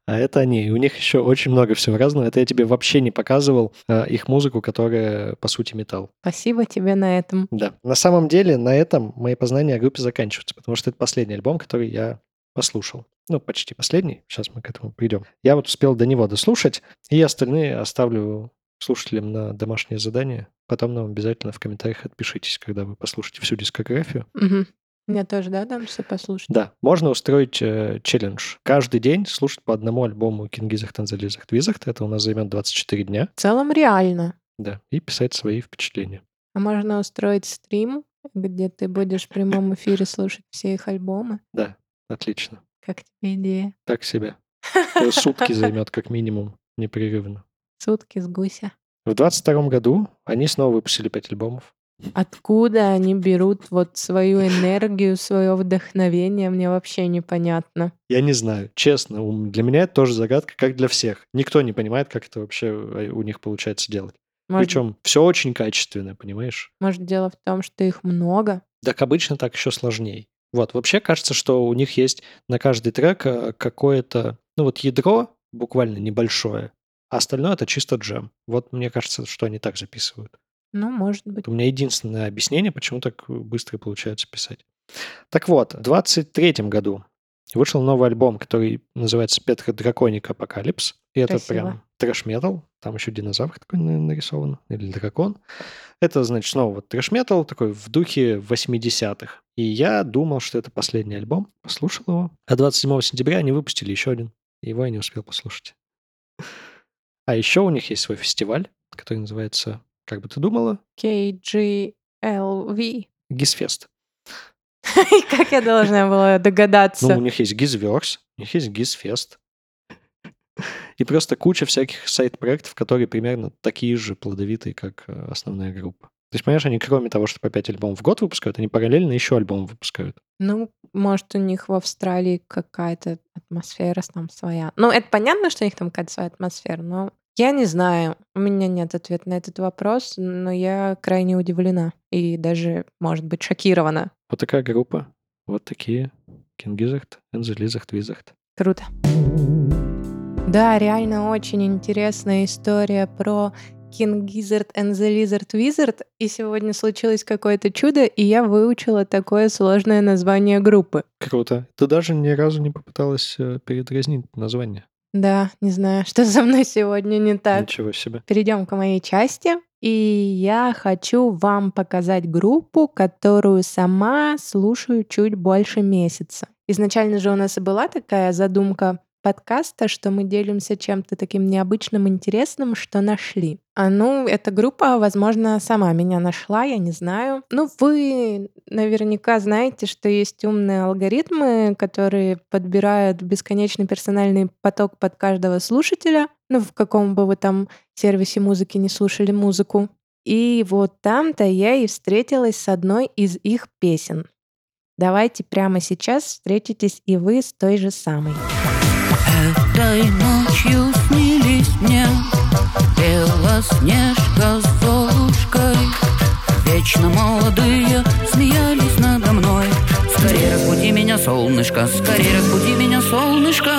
А это они. У них еще очень много всего разного. Это я тебе вообще не показывал а, их музыку, которая, по сути, металл. Спасибо тебе на этом. Да. На самом деле, на этом мои познания о группе заканчиваются, потому что это последний альбом, который я послушал. Ну, почти последний. Сейчас мы к этому придем. Я вот успел до него дослушать, и остальные оставлю слушателям на домашнее задание. Потом нам обязательно в комментариях отпишитесь, когда вы послушаете всю дискографию. Мгм. Мне тоже, да, дам все послушать? Да, можно устроить э, челлендж. Каждый день слушать по одному альбому Кингизах, Танзализах, Твизах. Это у нас займет 24 дня. В целом реально. Да, и писать свои впечатления. А можно устроить стрим, где ты будешь в прямом эфире слушать все их альбомы. Да, отлично. Как тебе идея? Так себе. Сутки займет как минимум непрерывно. Сутки с гуся. В 22 году они снова выпустили пять альбомов. Откуда они берут вот свою энергию, свое вдохновение, мне вообще непонятно. Я не знаю, честно, для меня это тоже загадка, как для всех. Никто не понимает, как это вообще э, у них получается делать. Может, Причем все очень качественное, понимаешь? может, дело в том, что их много? Так обычно так еще сложнее. Вот, вообще кажется, что у них есть на каждый трек э, какое-то, ну вот ядро буквально небольшое, а остальное это чисто джем. Вот мне кажется, что они так записывают. Ну, может быть. У меня единственное объяснение, почему так быстро получается писать. Так вот, в 23 году вышел новый альбом, который называется PetroDragonic Apocalypse. И это Красиво. прям трэш-метал. Там еще динозавр такой на- нарисован. Или дракон. Это, значит, снова вот трэш-метал такой в духе 80-х. И я думал, что это последний альбом. Послушал его. А 27 сентября они выпустили еще один. Его я не успел послушать. А еще у них есть свой фестиваль, который называется, как бы ты думала, KGLV. Гизфест. Как я должна была Ну, у догадаться? них есть Гизверс, у них есть Гизфест. И просто куча всяких сайт-проектов, которые примерно такие же плодовитые, как э, основная группа. То есть, понимаешь, они кроме того, что по 5 альбомов в год выпускают, они параллельно еще альбом выпускают. Ну, может, у них в Австралии какая-то атмосфера там своя. Ну, это понятно, что у них там какая-то своя атмосфера, но я не знаю. У меня нет ответа на этот вопрос, но я крайне удивлена и даже, может быть, шокирована. Вот такая группа. Вот такие. The Lizard Wizard. Круто. Да, реально очень интересная история про King Gizzard and the Lizard Wizard. И сегодня случилось какое-то чудо, и я выучила такое сложное название группы. Круто. Ты даже ни разу не попыталась э, передразнить название. Да, не знаю, что со мной сегодня не так. Ничего себе. Перейдем к моей части. И я хочу вам показать группу, которую сама слушаю чуть больше месяца. Изначально же у нас и была такая задумка подкаста, что мы делимся чем-то таким необычным, интересным, что нашли. А ну, эта группа, возможно, сама меня нашла, я не знаю. Ну, вы наверняка знаете, что есть умные алгоритмы, которые подбирают бесконечный персональный поток под каждого слушателя, ну, в каком бы вы там сервисе музыки не слушали музыку. И вот там-то я и встретилась с одной из их песен. Давайте прямо сейчас встретитесь и вы с той же самой. Этой ночью мне Белоснежка с Золушкой. Вечно молодые смеялись надо мной. Скорее разбуди меня, солнышко Скорее разбуди меня, солнышко.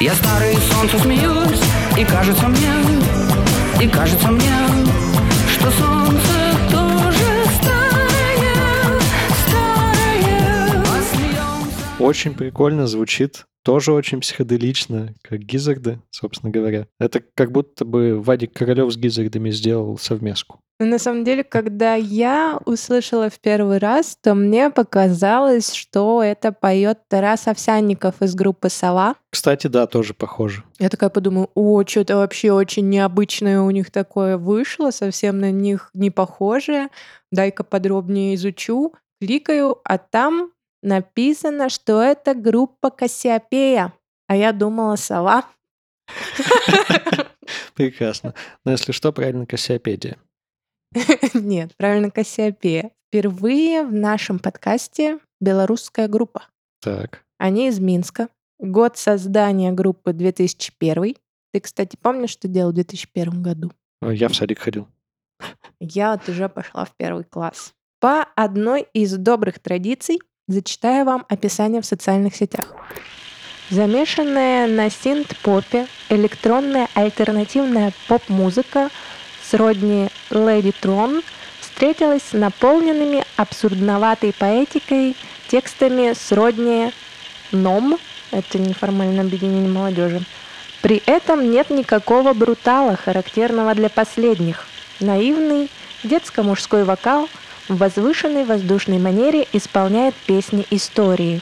Я старый солнце смеюсь И кажется мне И кажется мне Что солнце Очень прикольно звучит. Тоже очень психоделично, как Гизарды, собственно говоря. Это как будто бы Вадик Королев с Гизардами сделал совместку. Но на самом деле, когда я услышала в первый раз, то мне показалось, что это поет Тарас Овсянников из группы «Сова». Кстати, да, тоже похоже. Я такая подумаю, о, что-то вообще очень необычное у них такое вышло, совсем на них не похожее. Дай-ка подробнее изучу. Кликаю, а там написано, что это группа Кассиопея. А я думала, сова. Прекрасно. Но если что, правильно, Кассиопедия. Нет, правильно, Кассиопея. Впервые в нашем подкасте белорусская группа. Так. Они из Минска. Год создания группы 2001. Ты, кстати, помнишь, что делал в 2001 году? Я в садик ходил. Я вот уже пошла в первый класс. По одной из добрых традиций зачитаю вам описание в социальных сетях. Замешанная на синт-попе электронная альтернативная поп-музыка сродни Lady Tron встретилась с наполненными абсурдноватой поэтикой текстами сродни ном, это неформальное объединение молодежи. При этом нет никакого брутала, характерного для последних. Наивный детско-мужской вокал в возвышенной воздушной манере исполняет песни истории.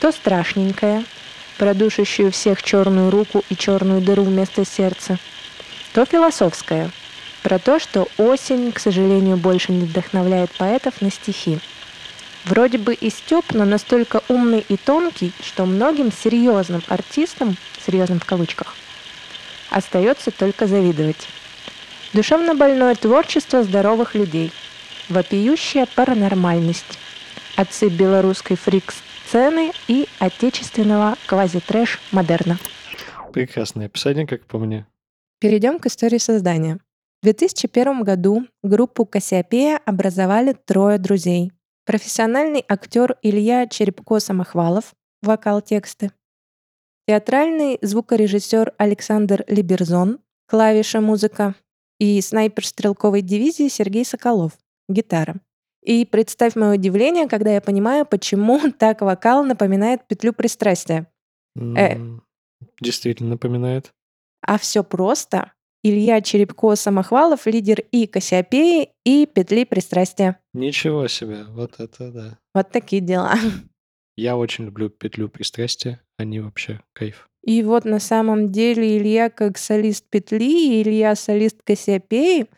То страшненькое, продушащую всех черную руку и черную дыру вместо сердца, то философское, про то, что осень, к сожалению, больше не вдохновляет поэтов на стихи. Вроде бы и Степ, но настолько умный и тонкий, что многим серьезным артистам, серьезным в кавычках, остается только завидовать. Душевно больное творчество здоровых людей, вопиющая паранормальность, отцы белорусской фрик-сцены и отечественного квази-трэш модерна. Прекрасное описание, как по мне. Перейдем к истории создания. В 2001 году группу «Кассиопея» образовали трое друзей. Профессиональный актер Илья Черепко-Самохвалов, вокал тексты. Театральный звукорежиссер Александр Либерзон, клавиша музыка. И снайпер стрелковой дивизии Сергей Соколов, гитара. И представь мое удивление, когда я понимаю, почему так вокал напоминает петлю пристрастия. Э. Действительно напоминает. А все просто. Илья Черепко-Самохвалов, лидер и Кассиопеи, и Петли Пристрастия. Ничего себе, вот это да. Вот такие дела. Я очень люблю Петлю Пристрастия, они вообще кайф. И вот на самом деле Илья как солист Петли и Илья солист Кассиопеи,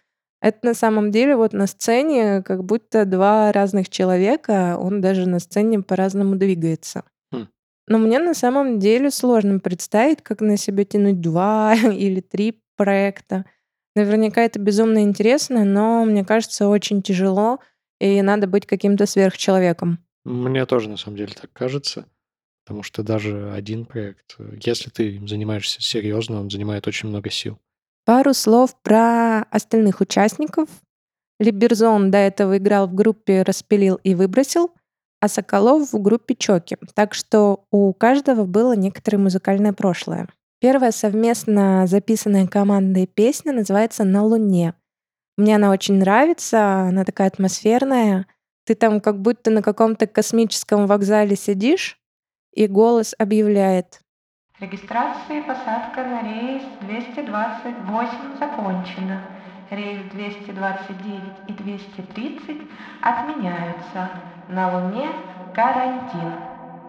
это на самом деле вот на сцене как будто два разных человека, он даже на сцене по-разному двигается. Хм. Но мне на самом деле сложно представить, как на себя тянуть два или три проекта. Наверняка это безумно интересно, но мне кажется, очень тяжело, и надо быть каким-то сверхчеловеком. Мне тоже на самом деле так кажется, потому что даже один проект, если ты им занимаешься серьезно, он занимает очень много сил. Пару слов про остальных участников. Либерзон до этого играл в группе «Распилил и выбросил», а Соколов в группе «Чоки». Так что у каждого было некоторое музыкальное прошлое. Первая совместно записанная командой песня называется «На Луне». Мне она очень нравится, она такая атмосферная. Ты там как будто на каком-то космическом вокзале сидишь, и голос объявляет. Регистрация и посадка на рейс 228 закончена. Рейс 229 и 230 отменяются. На Луне карантин.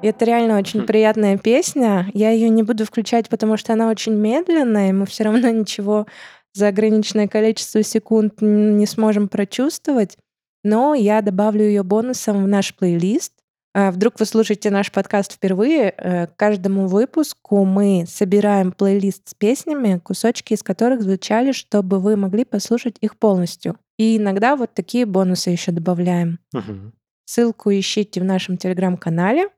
Это реально очень хм. приятная песня. Я ее не буду включать, потому что она очень медленная, и мы все равно ничего за ограниченное количество секунд не сможем прочувствовать. Но я добавлю ее бонусом в наш плейлист. А вдруг вы слушаете наш подкаст впервые, э, к каждому выпуску мы собираем плейлист с песнями, кусочки из которых звучали, чтобы вы могли послушать их полностью. И иногда вот такие бонусы еще добавляем. Угу. Ссылку ищите в нашем телеграм-канале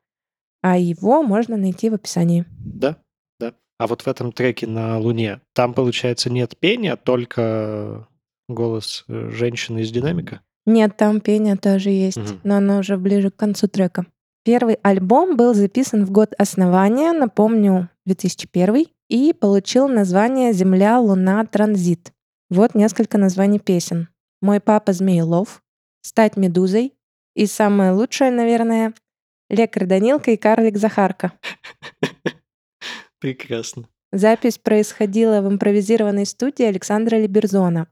а его можно найти в описании. Да, да. А вот в этом треке на Луне, там, получается, нет пения, только голос э, женщины из динамика? Нет, там пение тоже есть, угу. но оно уже ближе к концу трека. Первый альбом был записан в год основания, напомню, 2001, и получил название «Земля, Луна, Транзит». Вот несколько названий песен. «Мой папа Змеелов», «Стать медузой» и самое лучшее, наверное, Лекарь Данилка и карлик Захарка. Прекрасно. Запись происходила в импровизированной студии Александра Либерзона.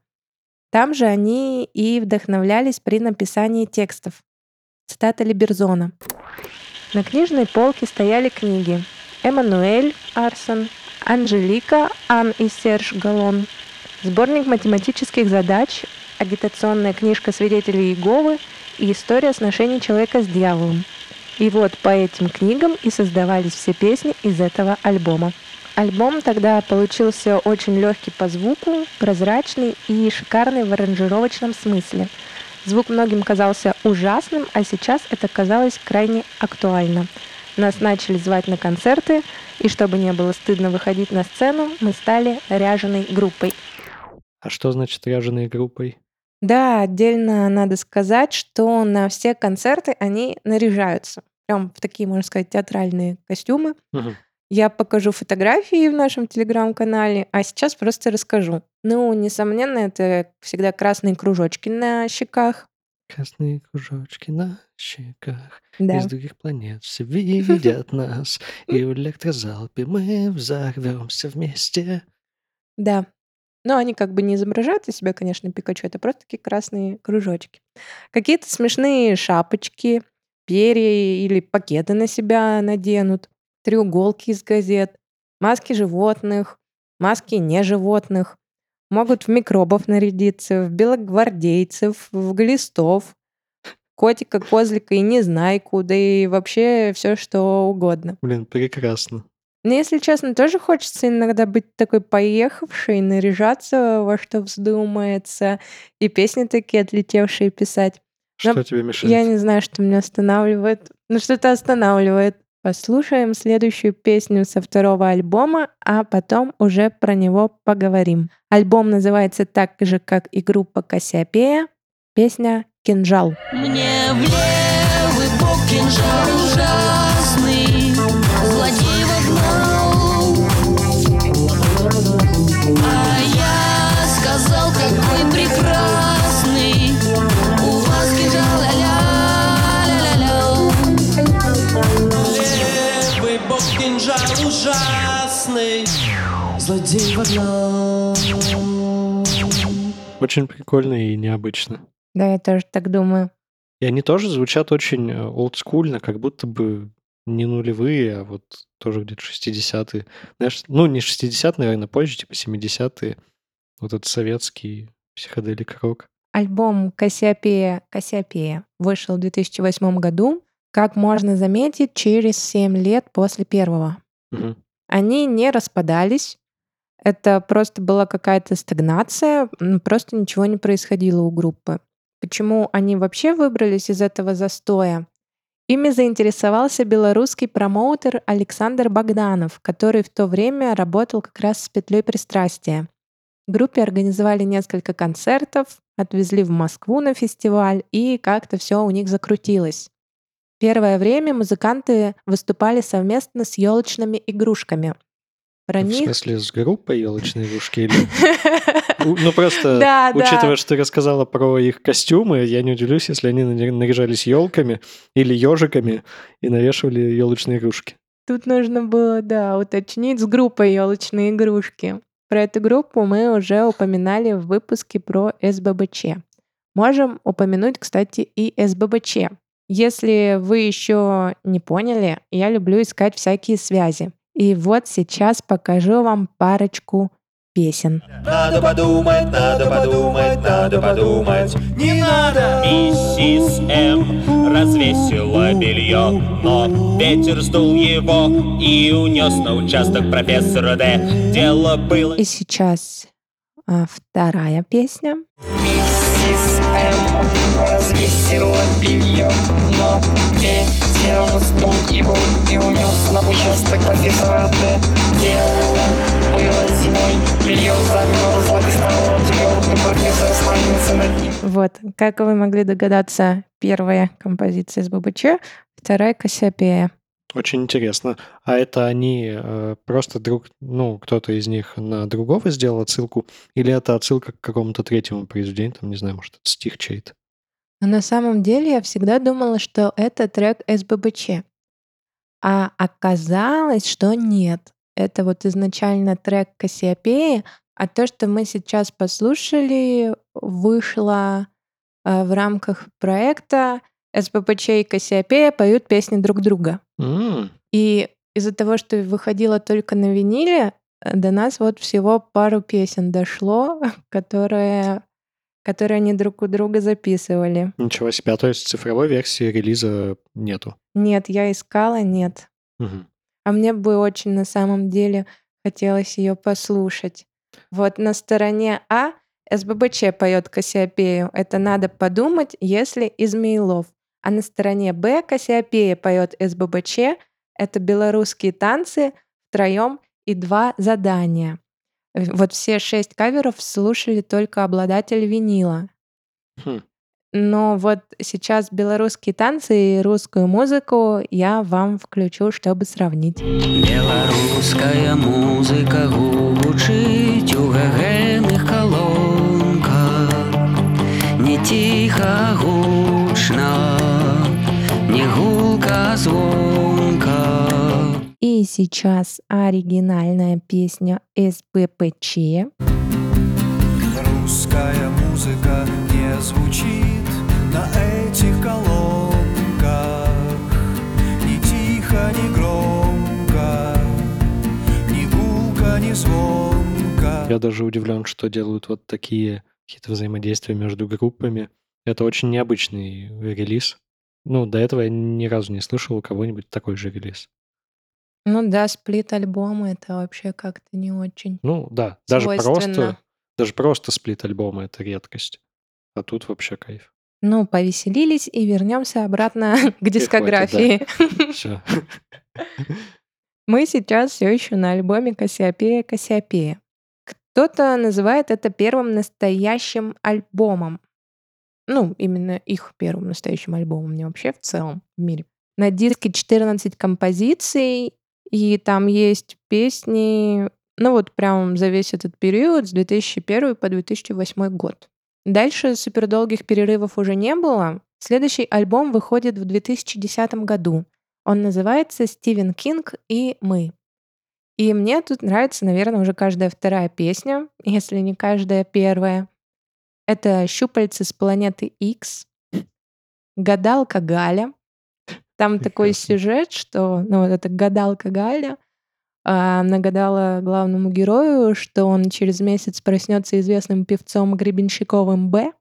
Там же они и вдохновлялись при написании текстов. Цитата Либерзона. На книжной полке стояли книги «Эммануэль» Арсон, «Анжелика» Ан и Серж Галон, сборник математических задач, агитационная книжка свидетелей Иеговы и история сношений человека с дьяволом – и вот по этим книгам и создавались все песни из этого альбома. Альбом тогда получился очень легкий по звуку, прозрачный и шикарный в аранжировочном смысле. Звук многим казался ужасным, а сейчас это казалось крайне актуально. Нас начали звать на концерты, и чтобы не было стыдно выходить на сцену, мы стали ряженой группой. А что значит ряженой группой? Да, отдельно надо сказать, что на все концерты они наряжаются. Прям в такие, можно сказать, театральные костюмы. Угу. Я покажу фотографии в нашем телеграм-канале, а сейчас просто расскажу. Ну, несомненно, это всегда красные кружочки на щеках. Красные кружочки на щеках. Да. Из других планет все видят нас. И в электрозалпе мы взорвемся вместе. Да, но они как бы не изображают из себя, конечно, Пикачу, это просто такие красные кружочки. Какие-то смешные шапочки, перья или пакеты на себя наденут, треуголки из газет, маски животных, маски не животных, могут в микробов нарядиться, в белогвардейцев, в глистов. котика, козлика и незнайку, да и вообще все что угодно. Блин, прекрасно. Мне, если честно, тоже хочется иногда быть такой поехавшей, наряжаться во что вздумается, и песни такие отлетевшие писать. Что Но тебе мешает? Я не знаю, что меня останавливает. Ну, что-то останавливает. Послушаем следующую песню со второго альбома, а потом уже про него поговорим. Альбом называется так же, как и группа Кассиопея. Песня «Кинжал». Мне в левый бок кинжал ужасный ужасный Злодей вогнал Очень прикольно и необычно. Да, я тоже так думаю. И они тоже звучат очень э, олдскульно, как будто бы не нулевые, а вот тоже где-то 60-е. Знаешь, ну, не 60-е, наверное, позже, типа 70-е. Вот этот советский психоделик-рок. Альбом Кассиопея Кассиопея вышел в 2008 году. Как можно заметить, через 7 лет после первого. Они не распадались. Это просто была какая-то стагнация, просто ничего не происходило у группы. Почему они вообще выбрались из этого застоя? Ими заинтересовался белорусский промоутер Александр Богданов, который в то время работал как раз с петлей пристрастия. Группе организовали несколько концертов, отвезли в Москву на фестиваль, и как-то все у них закрутилось. Первое время музыканты выступали совместно с елочными игрушками. Про В них... смысле, с группой елочные игрушки? Или... Ну, просто, Да, да. учитывая, что ты рассказала про их костюмы, я не удивлюсь, если они наряжались елками или ежиками и навешивали елочные игрушки. Тут нужно было, да, уточнить с группой елочные игрушки. Про эту группу мы уже упоминали в выпуске про СББЧ. Можем упомянуть, кстати, и СББЧ. Если вы еще не поняли, я люблю искать всякие связи. И вот сейчас покажу вам парочку песен. Надо подумать, надо подумать, надо подумать Не надо Миссис М развесила белье, но ветер сдул его и унес на участок профессора Д. Дело было И сейчас а, вторая песня. Миссис М развесила белье, но ветер сдул его и унес на участок профессора Д. Дело было зимой, белье замерзло и стало твердым, профессор склонился над ним. Вот, как вы могли догадаться, первая композиция с ББЧ, вторая Кассиопея. Очень интересно. А это они э, просто друг, ну, кто-то из них на другого сделал отсылку, или это отсылка к какому-то третьему произведению, там, не знаю, может, это стих чей-то. Но на самом деле я всегда думала, что это трек СББЧ. А оказалось, что нет. Это вот изначально трек Кассиопеи, а то, что мы сейчас послушали, вышло э, в рамках проекта СББЧ и Кассиопея поют песни друг друга. М, И из-за того, что выходило только на виниле, э, до нас вот всего пару песен дошло, которые, которые они друг у друга записывали. Ничего себе. А то есть цифровой версии релиза нету. Нет, я искала, нет. Мгм. А мне бы очень на самом деле хотелось ее послушать. Вот на стороне А СББЧ поет Кассиопею. Это надо подумать, если Измеилов. А на стороне Б Кассиопея поет СББЧ. Это белорусские танцы втроем и два задания. Э, Вот все шесть каверов слушали только обладатель винила. Хм. Но вот сейчас белорусские танцы и русскую музыку я вам включу, чтобы сравнить. Беларуская музыка гучыць у калонках Не ціха И сейчас оригинальная песня СБПЧ. Русская музыка не звучит на этих колонках Ни тихо, ни громко, ни гулко, ни звонко Я даже удивлен, что делают вот такие какие-то взаимодействия между группами. Это очень необычный релиз. Ну, до этого я ни разу не слышал у кого-нибудь такой же релиз. Ну да, сплит-альбомы это вообще как-то не очень Ну да, даже просто, даже просто сплит-альбомы — это редкость. А тут вообще кайф. Ну, повеселились и вернемся обратно к И хватит, да. дискографии. Все. Мы сейчас все еще на альбоме Кассиопея Кассиопея. Кто-то называет это первым настоящим альбомом. Ну, именно их первым настоящим альбомом, не вообще в целом в мире. На диске 14 композиций, и там есть песни, ну вот прям за весь этот период, с 2001 по 2008 год. Дальше супердолгих перерывов уже не было. Следующий альбом выходит в 2010 году. Он называется «Стивен Кинг и мы». И мне тут нравится, наверное, уже каждая вторая песня, если не каждая первая. Это «Щупальцы с планеты X», «Гадалка Галя». Там такой сюжет, что ну, вот эта гадалка Галя а, нагадала главному герою, что он через месяц проснется известным певцом Гребенщиковым Б,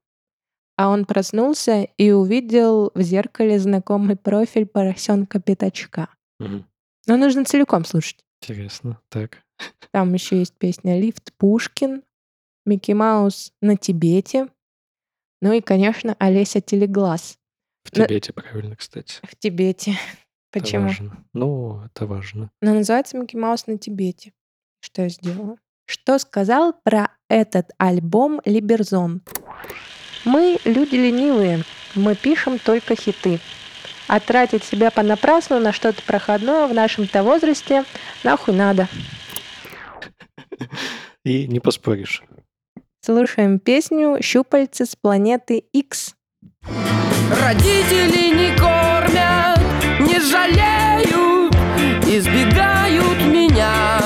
а он проснулся и увидел в зеркале знакомый профиль поросенка Пятачка. Мгм. Но нужно целиком слушать. Интересно. Так. Там еще есть песня «Лифт Пушкин», «Микки Маус на Тибете», ну и, конечно, Олеся Телеглаз В Тибете, правильно, кстати. в Тибете. Это Почему? важно. Ну, это важно. Но называется Микки Маус на Тибете. Что я сделала? Что сказал про этот альбом Либерзон? Мы люди ленивые, мы пишем только хиты. А тратить себя понапрасну на что-то проходное в нашем-то возрасте нахуй надо. И не поспоришь. Слушаем песню «Щупальцы с планеты X». Родители не кормят, не жалеют, избегают меня.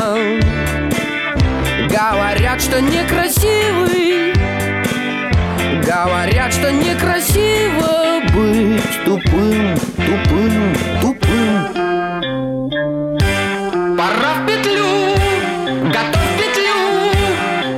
Говорят, что некрасивый, говорят, что некрасиво быть тупым, тупым, тупым. Пора в петлю, готовь петлю,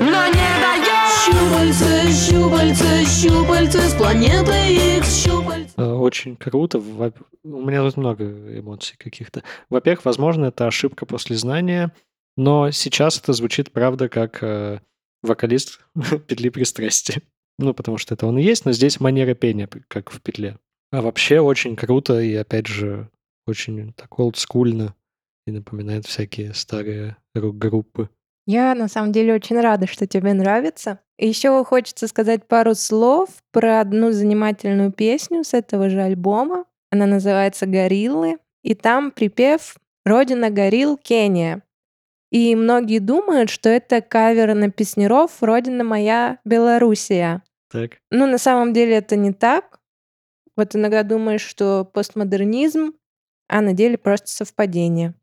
но не даешь. Щупальца, щупальца, щупальца с планеты X, щупальца. Э, Очень круто. У меня тут много эмоций каких-то. Во-первых, возможно, это ошибка после знания, но сейчас это звучит, правда, как э, вокалист петли пристрастия. Ну, потому что это он и есть, но здесь манера пения, как в петле. А вообще очень круто и, опять же, очень так олдскульно и напоминает всякие старые рок-группы. Я на самом деле очень рада, что тебе нравится. Еще хочется сказать пару слов про одну занимательную песню с этого же альбома. Она называется «Гориллы», и там припев «Родина горилл Кения». И многие думают, что это кавер на песнеров «Родина моя Белоруссия». Так, Ну, на самом деле это не так. Вот иногда думаешь, что постмодернизм, а на деле просто совпадение.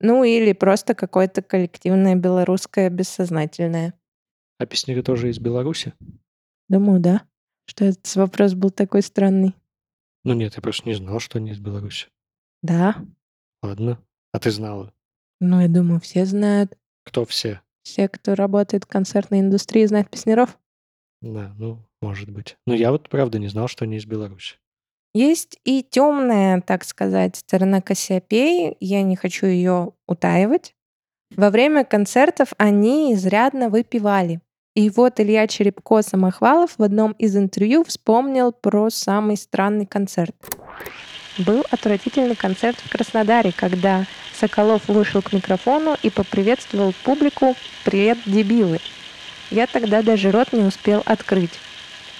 Ну, или просто какое-то коллективное белорусское бессознательное. а песняры тоже из Беларуси? Думаю, да. Что этот вопрос был такой странный. Ну нет, я просто не знал, что они из Беларуси. Да. Ладно. А ты знала? Ну, я думаю, все знают. Кто все? Все, кто работает в концертной индустрии, знают песнеров. Да, ну, может быть. Но я вот правда не знал, что они из Беларуси. Есть и темная, так сказать, сторона Кассиопеи. Я не хочу ее утаивать. Во время концертов они изрядно выпивали. И вот Илья Черепко-Самохвалов в одном из интервью вспомнил про самый странный концерт. Был отвратительный концерт в Краснодаре, когда Соколов вышел к микрофону и поприветствовал публику «Привет, дебилы!». Я тогда даже рот не успел открыть.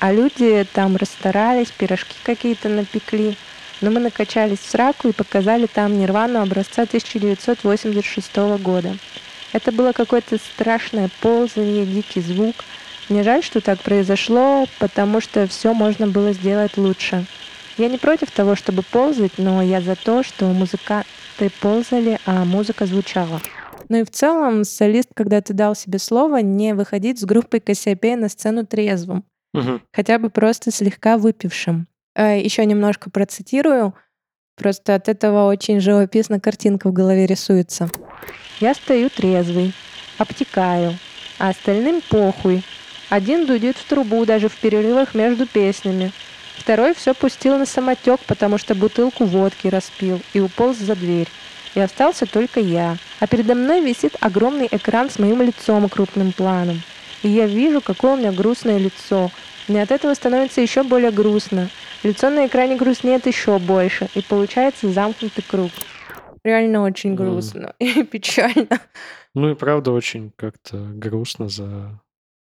А люди там расстарались, пирожки какие-то напекли. Но мы накачались в сраку и показали там Нирвану образца 1986 года. Это было какое-то страшное ползание, дикий звук. Мне жаль, что так произошло, потому что все можно было сделать лучше. Я не против того, чтобы ползать, но я за то, что музыканты ползали, а музыка звучала. Ну и в целом, солист когда-то дал себе слово не выходить с группой Кассиопея на сцену трезвым Мгм. хотя бы просто слегка выпившим. Еще немножко процитирую. Просто от этого очень живописно картинка в голове рисуется. Я стою трезвый, обтекаю, а остальным похуй. Один дудит в трубу даже в перерывах между песнями. Второй все пустил на самотек, потому что бутылку водки распил и уполз за дверь. И остался только я. А передо мной висит огромный экран с моим лицом крупным планом. И я вижу, какое у меня грустное лицо. Мне от этого становится еще более грустно. Лицо на экране грустнеет еще больше, и получается замкнутый круг. Реально очень грустно и печально. Ну и правда очень как-то грустно за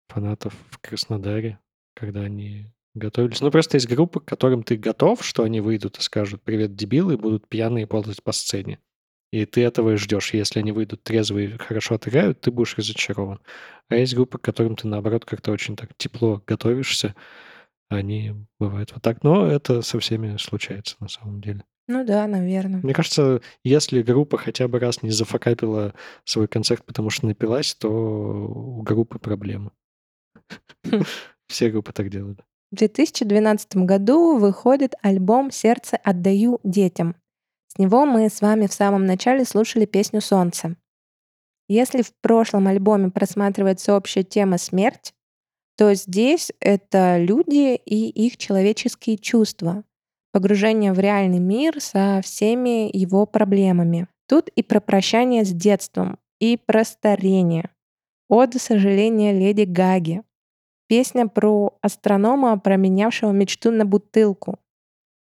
фанатов в Краснодаре, когда они готовились. Ну просто есть группы, к которым ты готов, что они выйдут и скажут «Привет, дебилы!» и будут пьяные ползать по сцене. И ты этого и ждешь. Если они выйдут трезвые и хорошо отыграют, ты будешь разочарован. А есть группы, к которым ты, наоборот, как-то очень так тепло готовишься. Они бывают вот так. Но это со всеми случается на самом деле. Ну да, наверное. Мне кажется, если группа хотя бы раз не зафакапила свой концерт, потому что напилась, то у группы проблемы. Хм. Все группы так делают. В 2012 году выходит альбом «Сердце отдаю детям». С него мы с вами в самом начале слушали песню «Солнце». Если в прошлом альбоме просматривается общая тема «Смерть», то здесь это люди и их человеческие чувства, погружение в реальный мир со всеми его проблемами. Тут и про прощание с детством, и про старение. Ода сожаления леди Гаги. Песня про астронома, променявшего мечту на бутылку.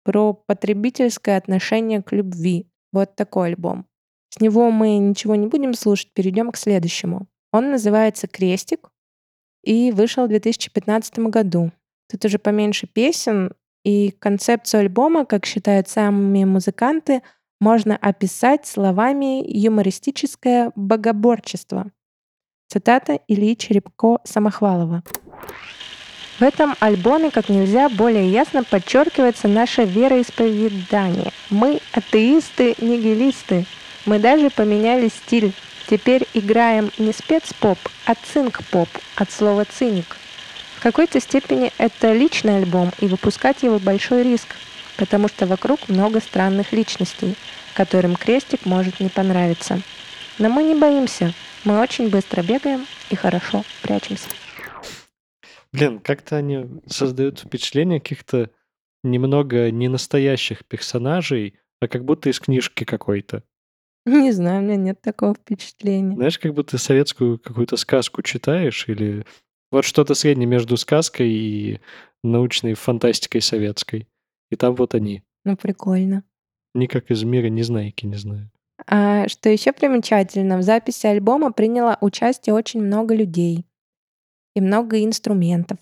Про потребительское отношение к любви. Вот такой альбом. С него мы ничего не будем слушать, перейдем к следующему. Он называется «Крестик» и вышел в 2015 году. Тут уже поменьше песен, и концепцию альбома, как считают сами музыканты, можно описать словами «юмористическое богоборчество». Цитата Ильи Черепко-Самохвалова. В этом альбоме как нельзя более ясно подчеркивается наше вероисповедание. Мы атеисты, нигилисты. Мы даже поменяли стиль. Теперь играем не спецпоп, а цинк-поп от слова «циник». В какой-то степени это личный альбом, и выпускать его большой риск, потому что вокруг много странных личностей, которым крестик может не понравиться. Но мы не боимся, мы очень быстро бегаем и хорошо прячемся. Блин, как-то они создают впечатление каких-то немного ненастоящих персонажей, а как будто из книжки какой-то. Не знаю, у меня нет такого впечатления. Знаешь, как будто советскую какую-то сказку читаешь или вот что-то среднее между сказкой и научной фантастикой советской. И там вот они. Ну, прикольно. Никак из мира незнайки, не знаю. А что еще примечательно, в записи альбома приняло участие очень много людей и много инструментов.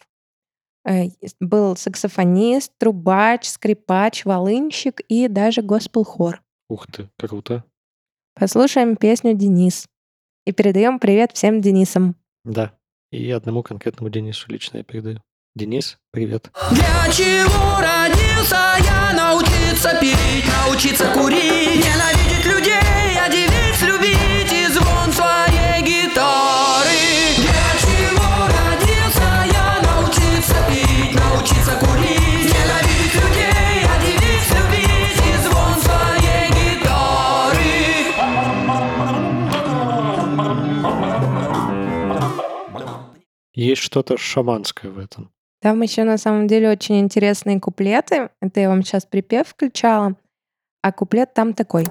Э, Был саксофонист, трубач, скрипач, волынщик и даже госпел-хор. Ух ты, круто. Послушаем песню «Денис». И передаем привет всем Денисам. Да. И одному конкретному Денису лично я передаю. Денис, привет. Для чего родился я? Научиться пить, научиться курить Ненавидеть Есть что-то шаманское в этом. Там еще на самом деле очень интересные куплеты. Это я вам сейчас припев включала. А куплет там такой.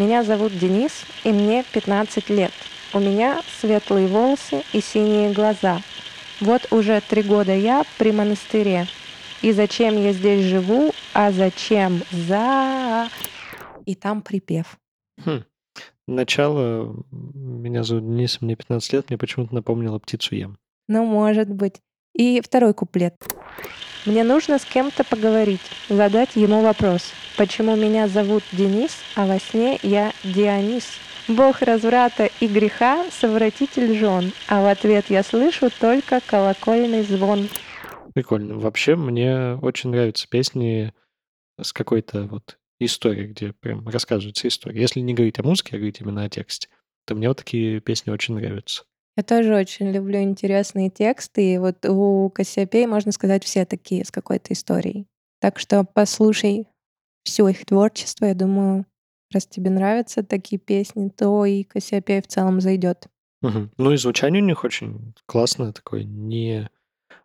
Меня зовут Денис, и мне 15 лет. У меня светлые волосы и синие глаза. Вот уже три года я при монастыре. И зачем я здесь живу, а зачем за... И там припев. Хм. Начало «Меня зовут Денис, мне 15 лет» мне почему-то напомнило «Птицу ем». Ну, может быть. И второй куплет. Мне нужно с кем-то поговорить, задать ему вопрос. Почему меня зовут Денис, а во сне я Дионис? Бог разврата и греха, совратитель жен, а в ответ я слышу только колокольный звон. Прикольно. Вообще, мне очень нравятся песни с какой-то вот историей, где прям рассказывается история. Если не говорить о музыке, а говорить именно о тексте, то мне вот такие песни очень нравятся. Я тоже очень люблю интересные тексты, и вот у Кассиопеи, можно сказать, все такие с какой-то историей. Так что послушай все их творчество, я думаю, раз тебе нравятся такие песни, то и Кассиопея в целом зайдет. Мгм. Ну и звучание у них очень классное такое, не...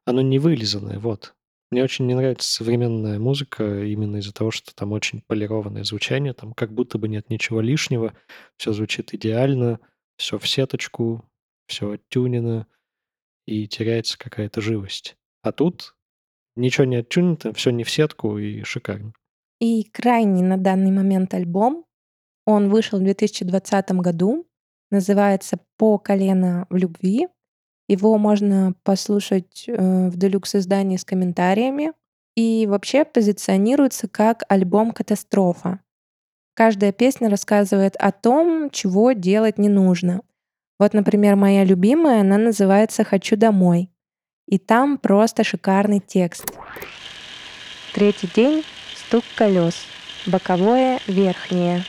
оно не вылизанное, вот. Мне очень не нравится современная музыка именно из-за того, что там очень полированное звучание, там как будто бы нет ничего лишнего, все звучит идеально, все в сеточку, все оттюнено, и теряется какая-то живость. А тут ничего не оттюнено, все не в сетку и шикарно. И крайний на данный момент альбом, он вышел в 2020 году, называется «По колено в любви». Его можно послушать э, в делюкс-издании с комментариями. И вообще позиционируется как альбом «Катастрофа». Каждая песня рассказывает о том, чего делать не нужно. Вот, например, моя любимая, она называется «Хочу домой». И там просто шикарный текст. Третий день, стук колес, боковое, верхнее.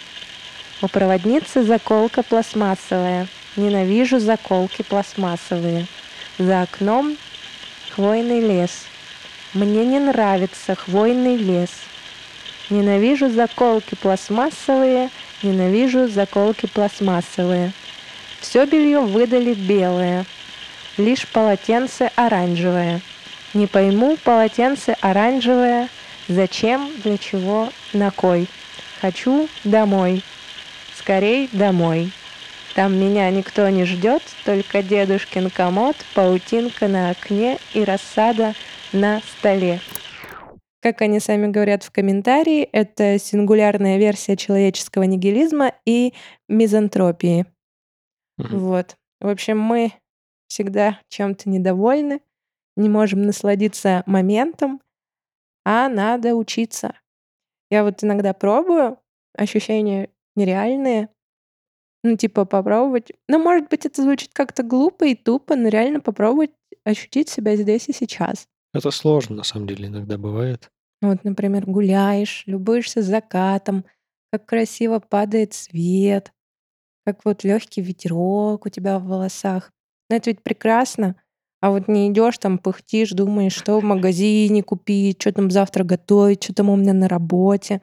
У проводницы заколка пластмассовая. Ненавижу заколки пластмассовые. За окном хвойный лес. Мне не нравится хвойный лес. Ненавижу заколки пластмассовые, ненавижу заколки пластмассовые. Все белье выдали белое, лишь полотенце оранжевое. Не пойму полотенце оранжевое, зачем, для чего, на кой. Хочу домой, скорей домой. Там меня никто не ждет, только дедушкин комод, паутинка на окне и рассада на столе. Как они сами говорят в комментарии, это сингулярная версия человеческого нигилизма и мизантропии. Мгм. Вот. В общем, мы всегда чем-то недовольны, не можем насладиться моментом, а надо учиться. Я вот иногда пробую, ощущения нереальные, ну, типа попробовать. Ну, может быть, это звучит как-то глупо и тупо, но реально попробовать ощутить себя здесь и сейчас. Это сложно, на самом деле, иногда бывает. Вот, например, гуляешь, любуешься закатом, как красиво падает свет, как вот легкий ветерок у тебя в волосах. Ну, это ведь прекрасно. А вот не идешь там, пыхтишь, думаешь, что в магазине купить, что там завтра готовить, что там у меня на работе.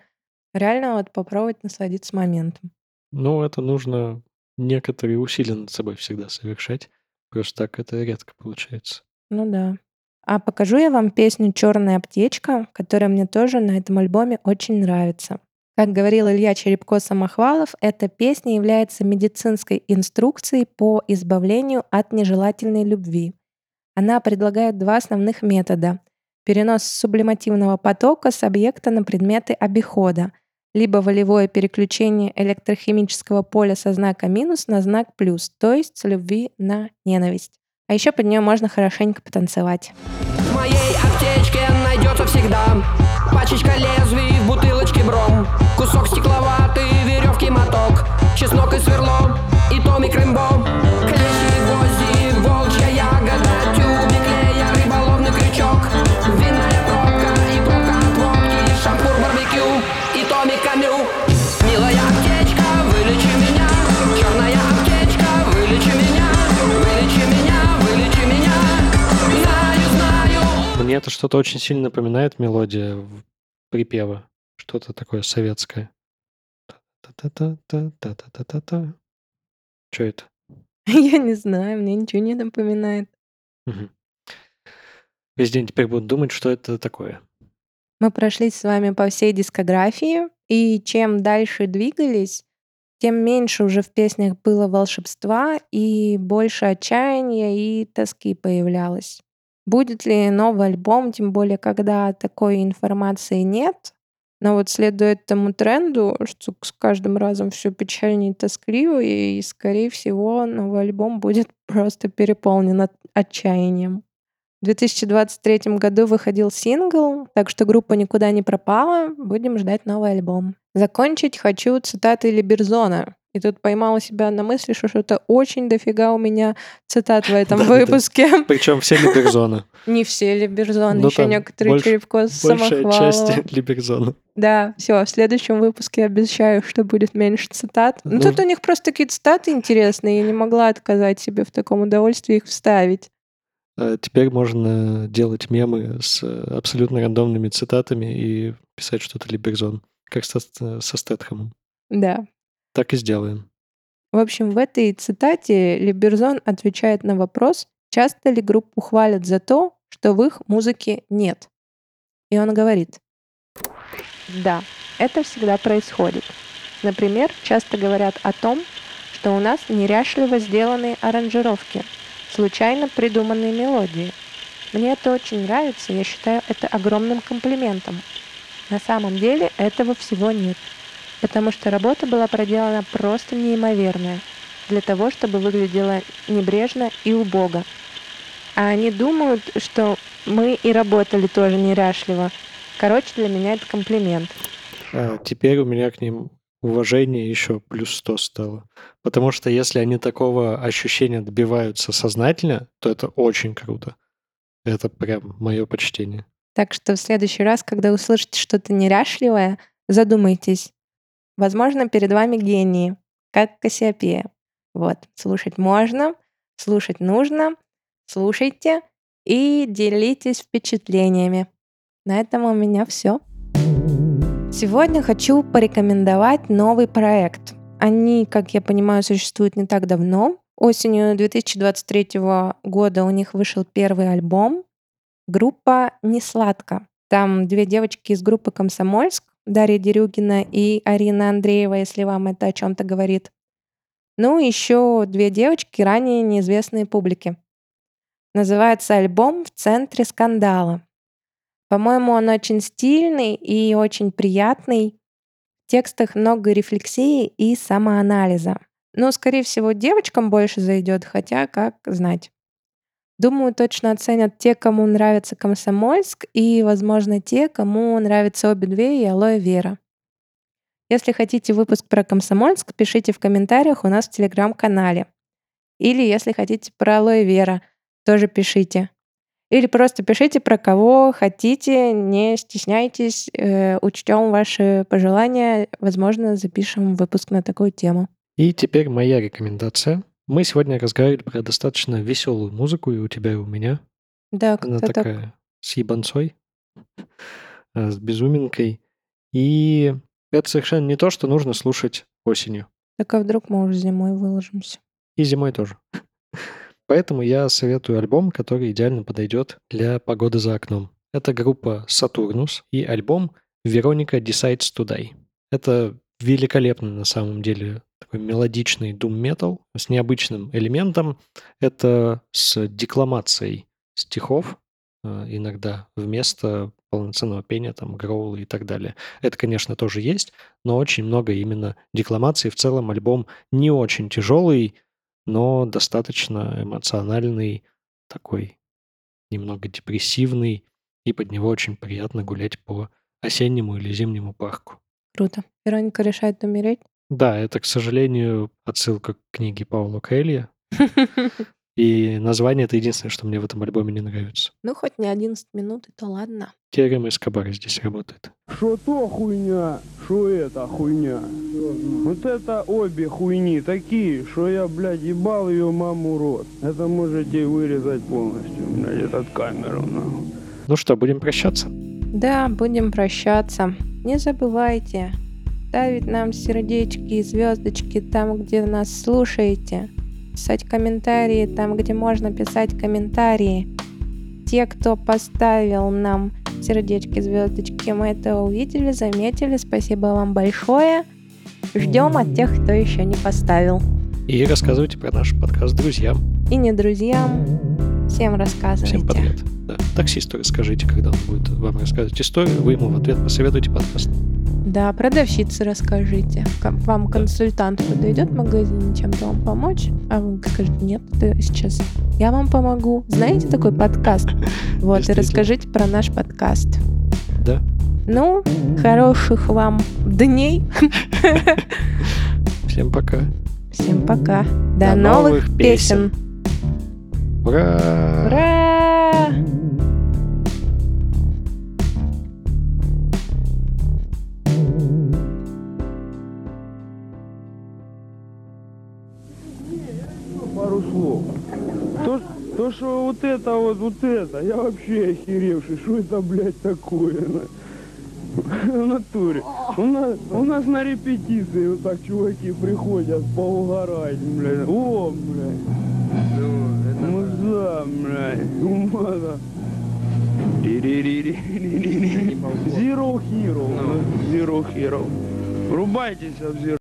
Реально вот попробовать насладиться моментом. Ну, это нужно некоторые усилия над собой всегда совершать. Просто так это редко получается. Ну да. А покажу я вам песню «Черная аптечка», которая мне тоже на этом альбоме очень нравится. Как говорил Илья Черепко-Самохвалов, эта песня является медицинской инструкцией по избавлению от нежелательной любви. Она предлагает два основных метода. Перенос сублимативного потока с объекта на предметы обихода, либо волевое переключение электрохимического поля со знака минус на знак плюс, то есть с любви на ненависть. А еще под нее можно хорошенько потанцевать. В моей аптечке найдется всегда Пачечка лезвий что-то очень сильно напоминает мелодия припева. Что-то такое советское. Та-та-та-та-та-та-та-та. Что это? Я не знаю, мне ничего не напоминает. Мгм. Весь день теперь будут думать, что это такое. Мы прошлись с вами по всей дискографии, и чем дальше двигались, тем меньше уже в песнях было волшебства и больше отчаяния и тоски появлялось. Будет ли новый альбом, тем более, когда такой информации нет, но вот следуя этому тренду, что с каждым разом все печальнее и тоскливее, и, скорее всего, новый альбом будет просто переполнен от- отчаянием. В 2023 году выходил сингл, так что группа никуда не пропала. Будем ждать новый альбом. Закончить хочу цитатой Либерзона. И тут поймала себя на мысли, что что-то очень дофига у меня цитат в этом выпуске. Причем все Либерзона. Не все Либерзоны, Ну, еще некоторые Черепко Большая часть. Либерзона. Да, все, в следующем выпуске обещаю, что будет меньше цитат. Ну, Ну, тут у них просто такие цитаты интересные, я не могла отказать себе в таком удовольствии их вставить. А Теперь можно делать мемы с э, абсолютно рандомными цитатами и писать что-то Либерзон, как со, со Стэтхэмом. Да. Так и сделаем. В общем, в этой цитате Либерзон отвечает на вопрос, часто ли группу хвалят за то, что в их музыке нет. И он говорит, да, это всегда происходит. Например, часто говорят о том, что у нас неряшливо сделанные аранжировки, случайно придуманные мелодии. Мне это очень нравится, я считаю это огромным комплиментом. На самом деле этого всего нет, потому что работа была проделана просто неимоверная, для того, чтобы выглядела небрежно и убого. А они думают, что мы и работали тоже неряшливо. Короче, для меня это комплимент. А теперь у меня к ним уважение еще плюс 100 стало. Потому что если они такого ощущения добиваются сознательно, то это очень круто. Это прям мое почтение. Так что в следующий раз, когда услышите что-то неряшливое, задумайтесь. Возможно, перед вами гении, как Кассиопея. Вот, слушать можно, слушать нужно, слушайте и делитесь впечатлениями. На этом у меня все. Сегодня хочу порекомендовать новый проект. Они, как я понимаю, существуют не так давно. Осенью 2023 года у них вышел первый альбом. Группа «Несладко». Там две девочки из группы «Комсомольск», Дарья Дерюгина и Арина Андреева, если вам это о чем-то говорит. Ну, еще две девочки, ранее неизвестные публике. Называется альбом «В центре скандала». По-моему, он очень стильный и очень приятный. В текстах много рефлексии и самоанализа. Но, скорее всего, девочкам больше зайдет, хотя как знать. Думаю, точно оценят те, кому нравится Комсомольск, и, возможно, те, кому нравятся обе две и Алоэ Вера. Если хотите выпуск про Комсомольск, пишите в комментариях у нас в Телеграм-канале. Или если хотите про Алоэ Вера, тоже пишите. Или просто пишите про кого хотите, не стесняйтесь, э, учтем ваши пожелания, возможно, запишем выпуск на такую тему. И теперь моя рекомендация. Мы сегодня разговаривали про достаточно веселую музыку, и у тебя, и у меня. Да, Она как-то так. такая с ебанцой, э, с безуминкой. И это совершенно не то, что нужно слушать осенью. Так а вдруг мы уже зимой выложимся? И зимой тоже. Поэтому я советую альбом, который идеально подойдет для погоды за окном. Это группа Saturnus и альбом Veronica Decides to Die. Это великолепный на самом деле такой мелодичный metal с необычным элементом. Это с декламацией стихов э, иногда вместо полноценного пения, там, гроула и так далее. Это, конечно, тоже есть, но очень много именно декламации. В целом альбом не очень тяжелый, но достаточно эмоциональный, такой немного депрессивный, и под него очень приятно гулять по осеннему или зимнему парку. Круто. Вероника решает умереть. Да, это, к сожалению, отсылка к книге Паула Коэлья. И название — это единственное, что мне в этом альбоме не нравится. Ну, хоть не 11 минут, это ладно. Теорема Эскобара здесь работает. Что то хуйня, что это хуйня. Вот это обе хуйни такие, что я, блядь, ебал ее маму рот. Это можете вырезать полностью, блядь, этот камеру, нахуй. Ну что, будем прощаться? Да, будем прощаться. Не забывайте ставить нам сердечки и звездочки там, где нас слушаете. Писать комментарии там, где можно писать комментарии. Те, кто поставил нам сердечки, звездочки, мы это увидели, заметили. Спасибо вам большое. Ждем от тех, кто еще не поставил. И рассказывайте про наш подкаст друзьям. И не друзьям. Всем рассказывайте. Всем подряд. Таксисту расскажите, когда он будет вам рассказывать историю, вы ему в ответ посоветуйте подкаст. Да, продавщице расскажите. Вам консультант подойдет в магазине чем-то вам помочь, а вы скажете, нет, это сейчас я вам помогу. Знаете такой подкаст? Вот, и расскажите про наш подкаст. Да. Ну, хороших вам дней. Всем пока. Всем пока. До, До новых, новых песен. песен. Ура! Ура! Слов. То, то, что вот это вот, вот это, я вообще охеревший. Что это, блядь, такое? на? В натуре. У нас, у нас на репетиции вот так чуваки приходят поугарать, блядь. О, блядь. Ну да, блядь. Умада. Zero Hero. Zero Hero. Врубайтесь в Zero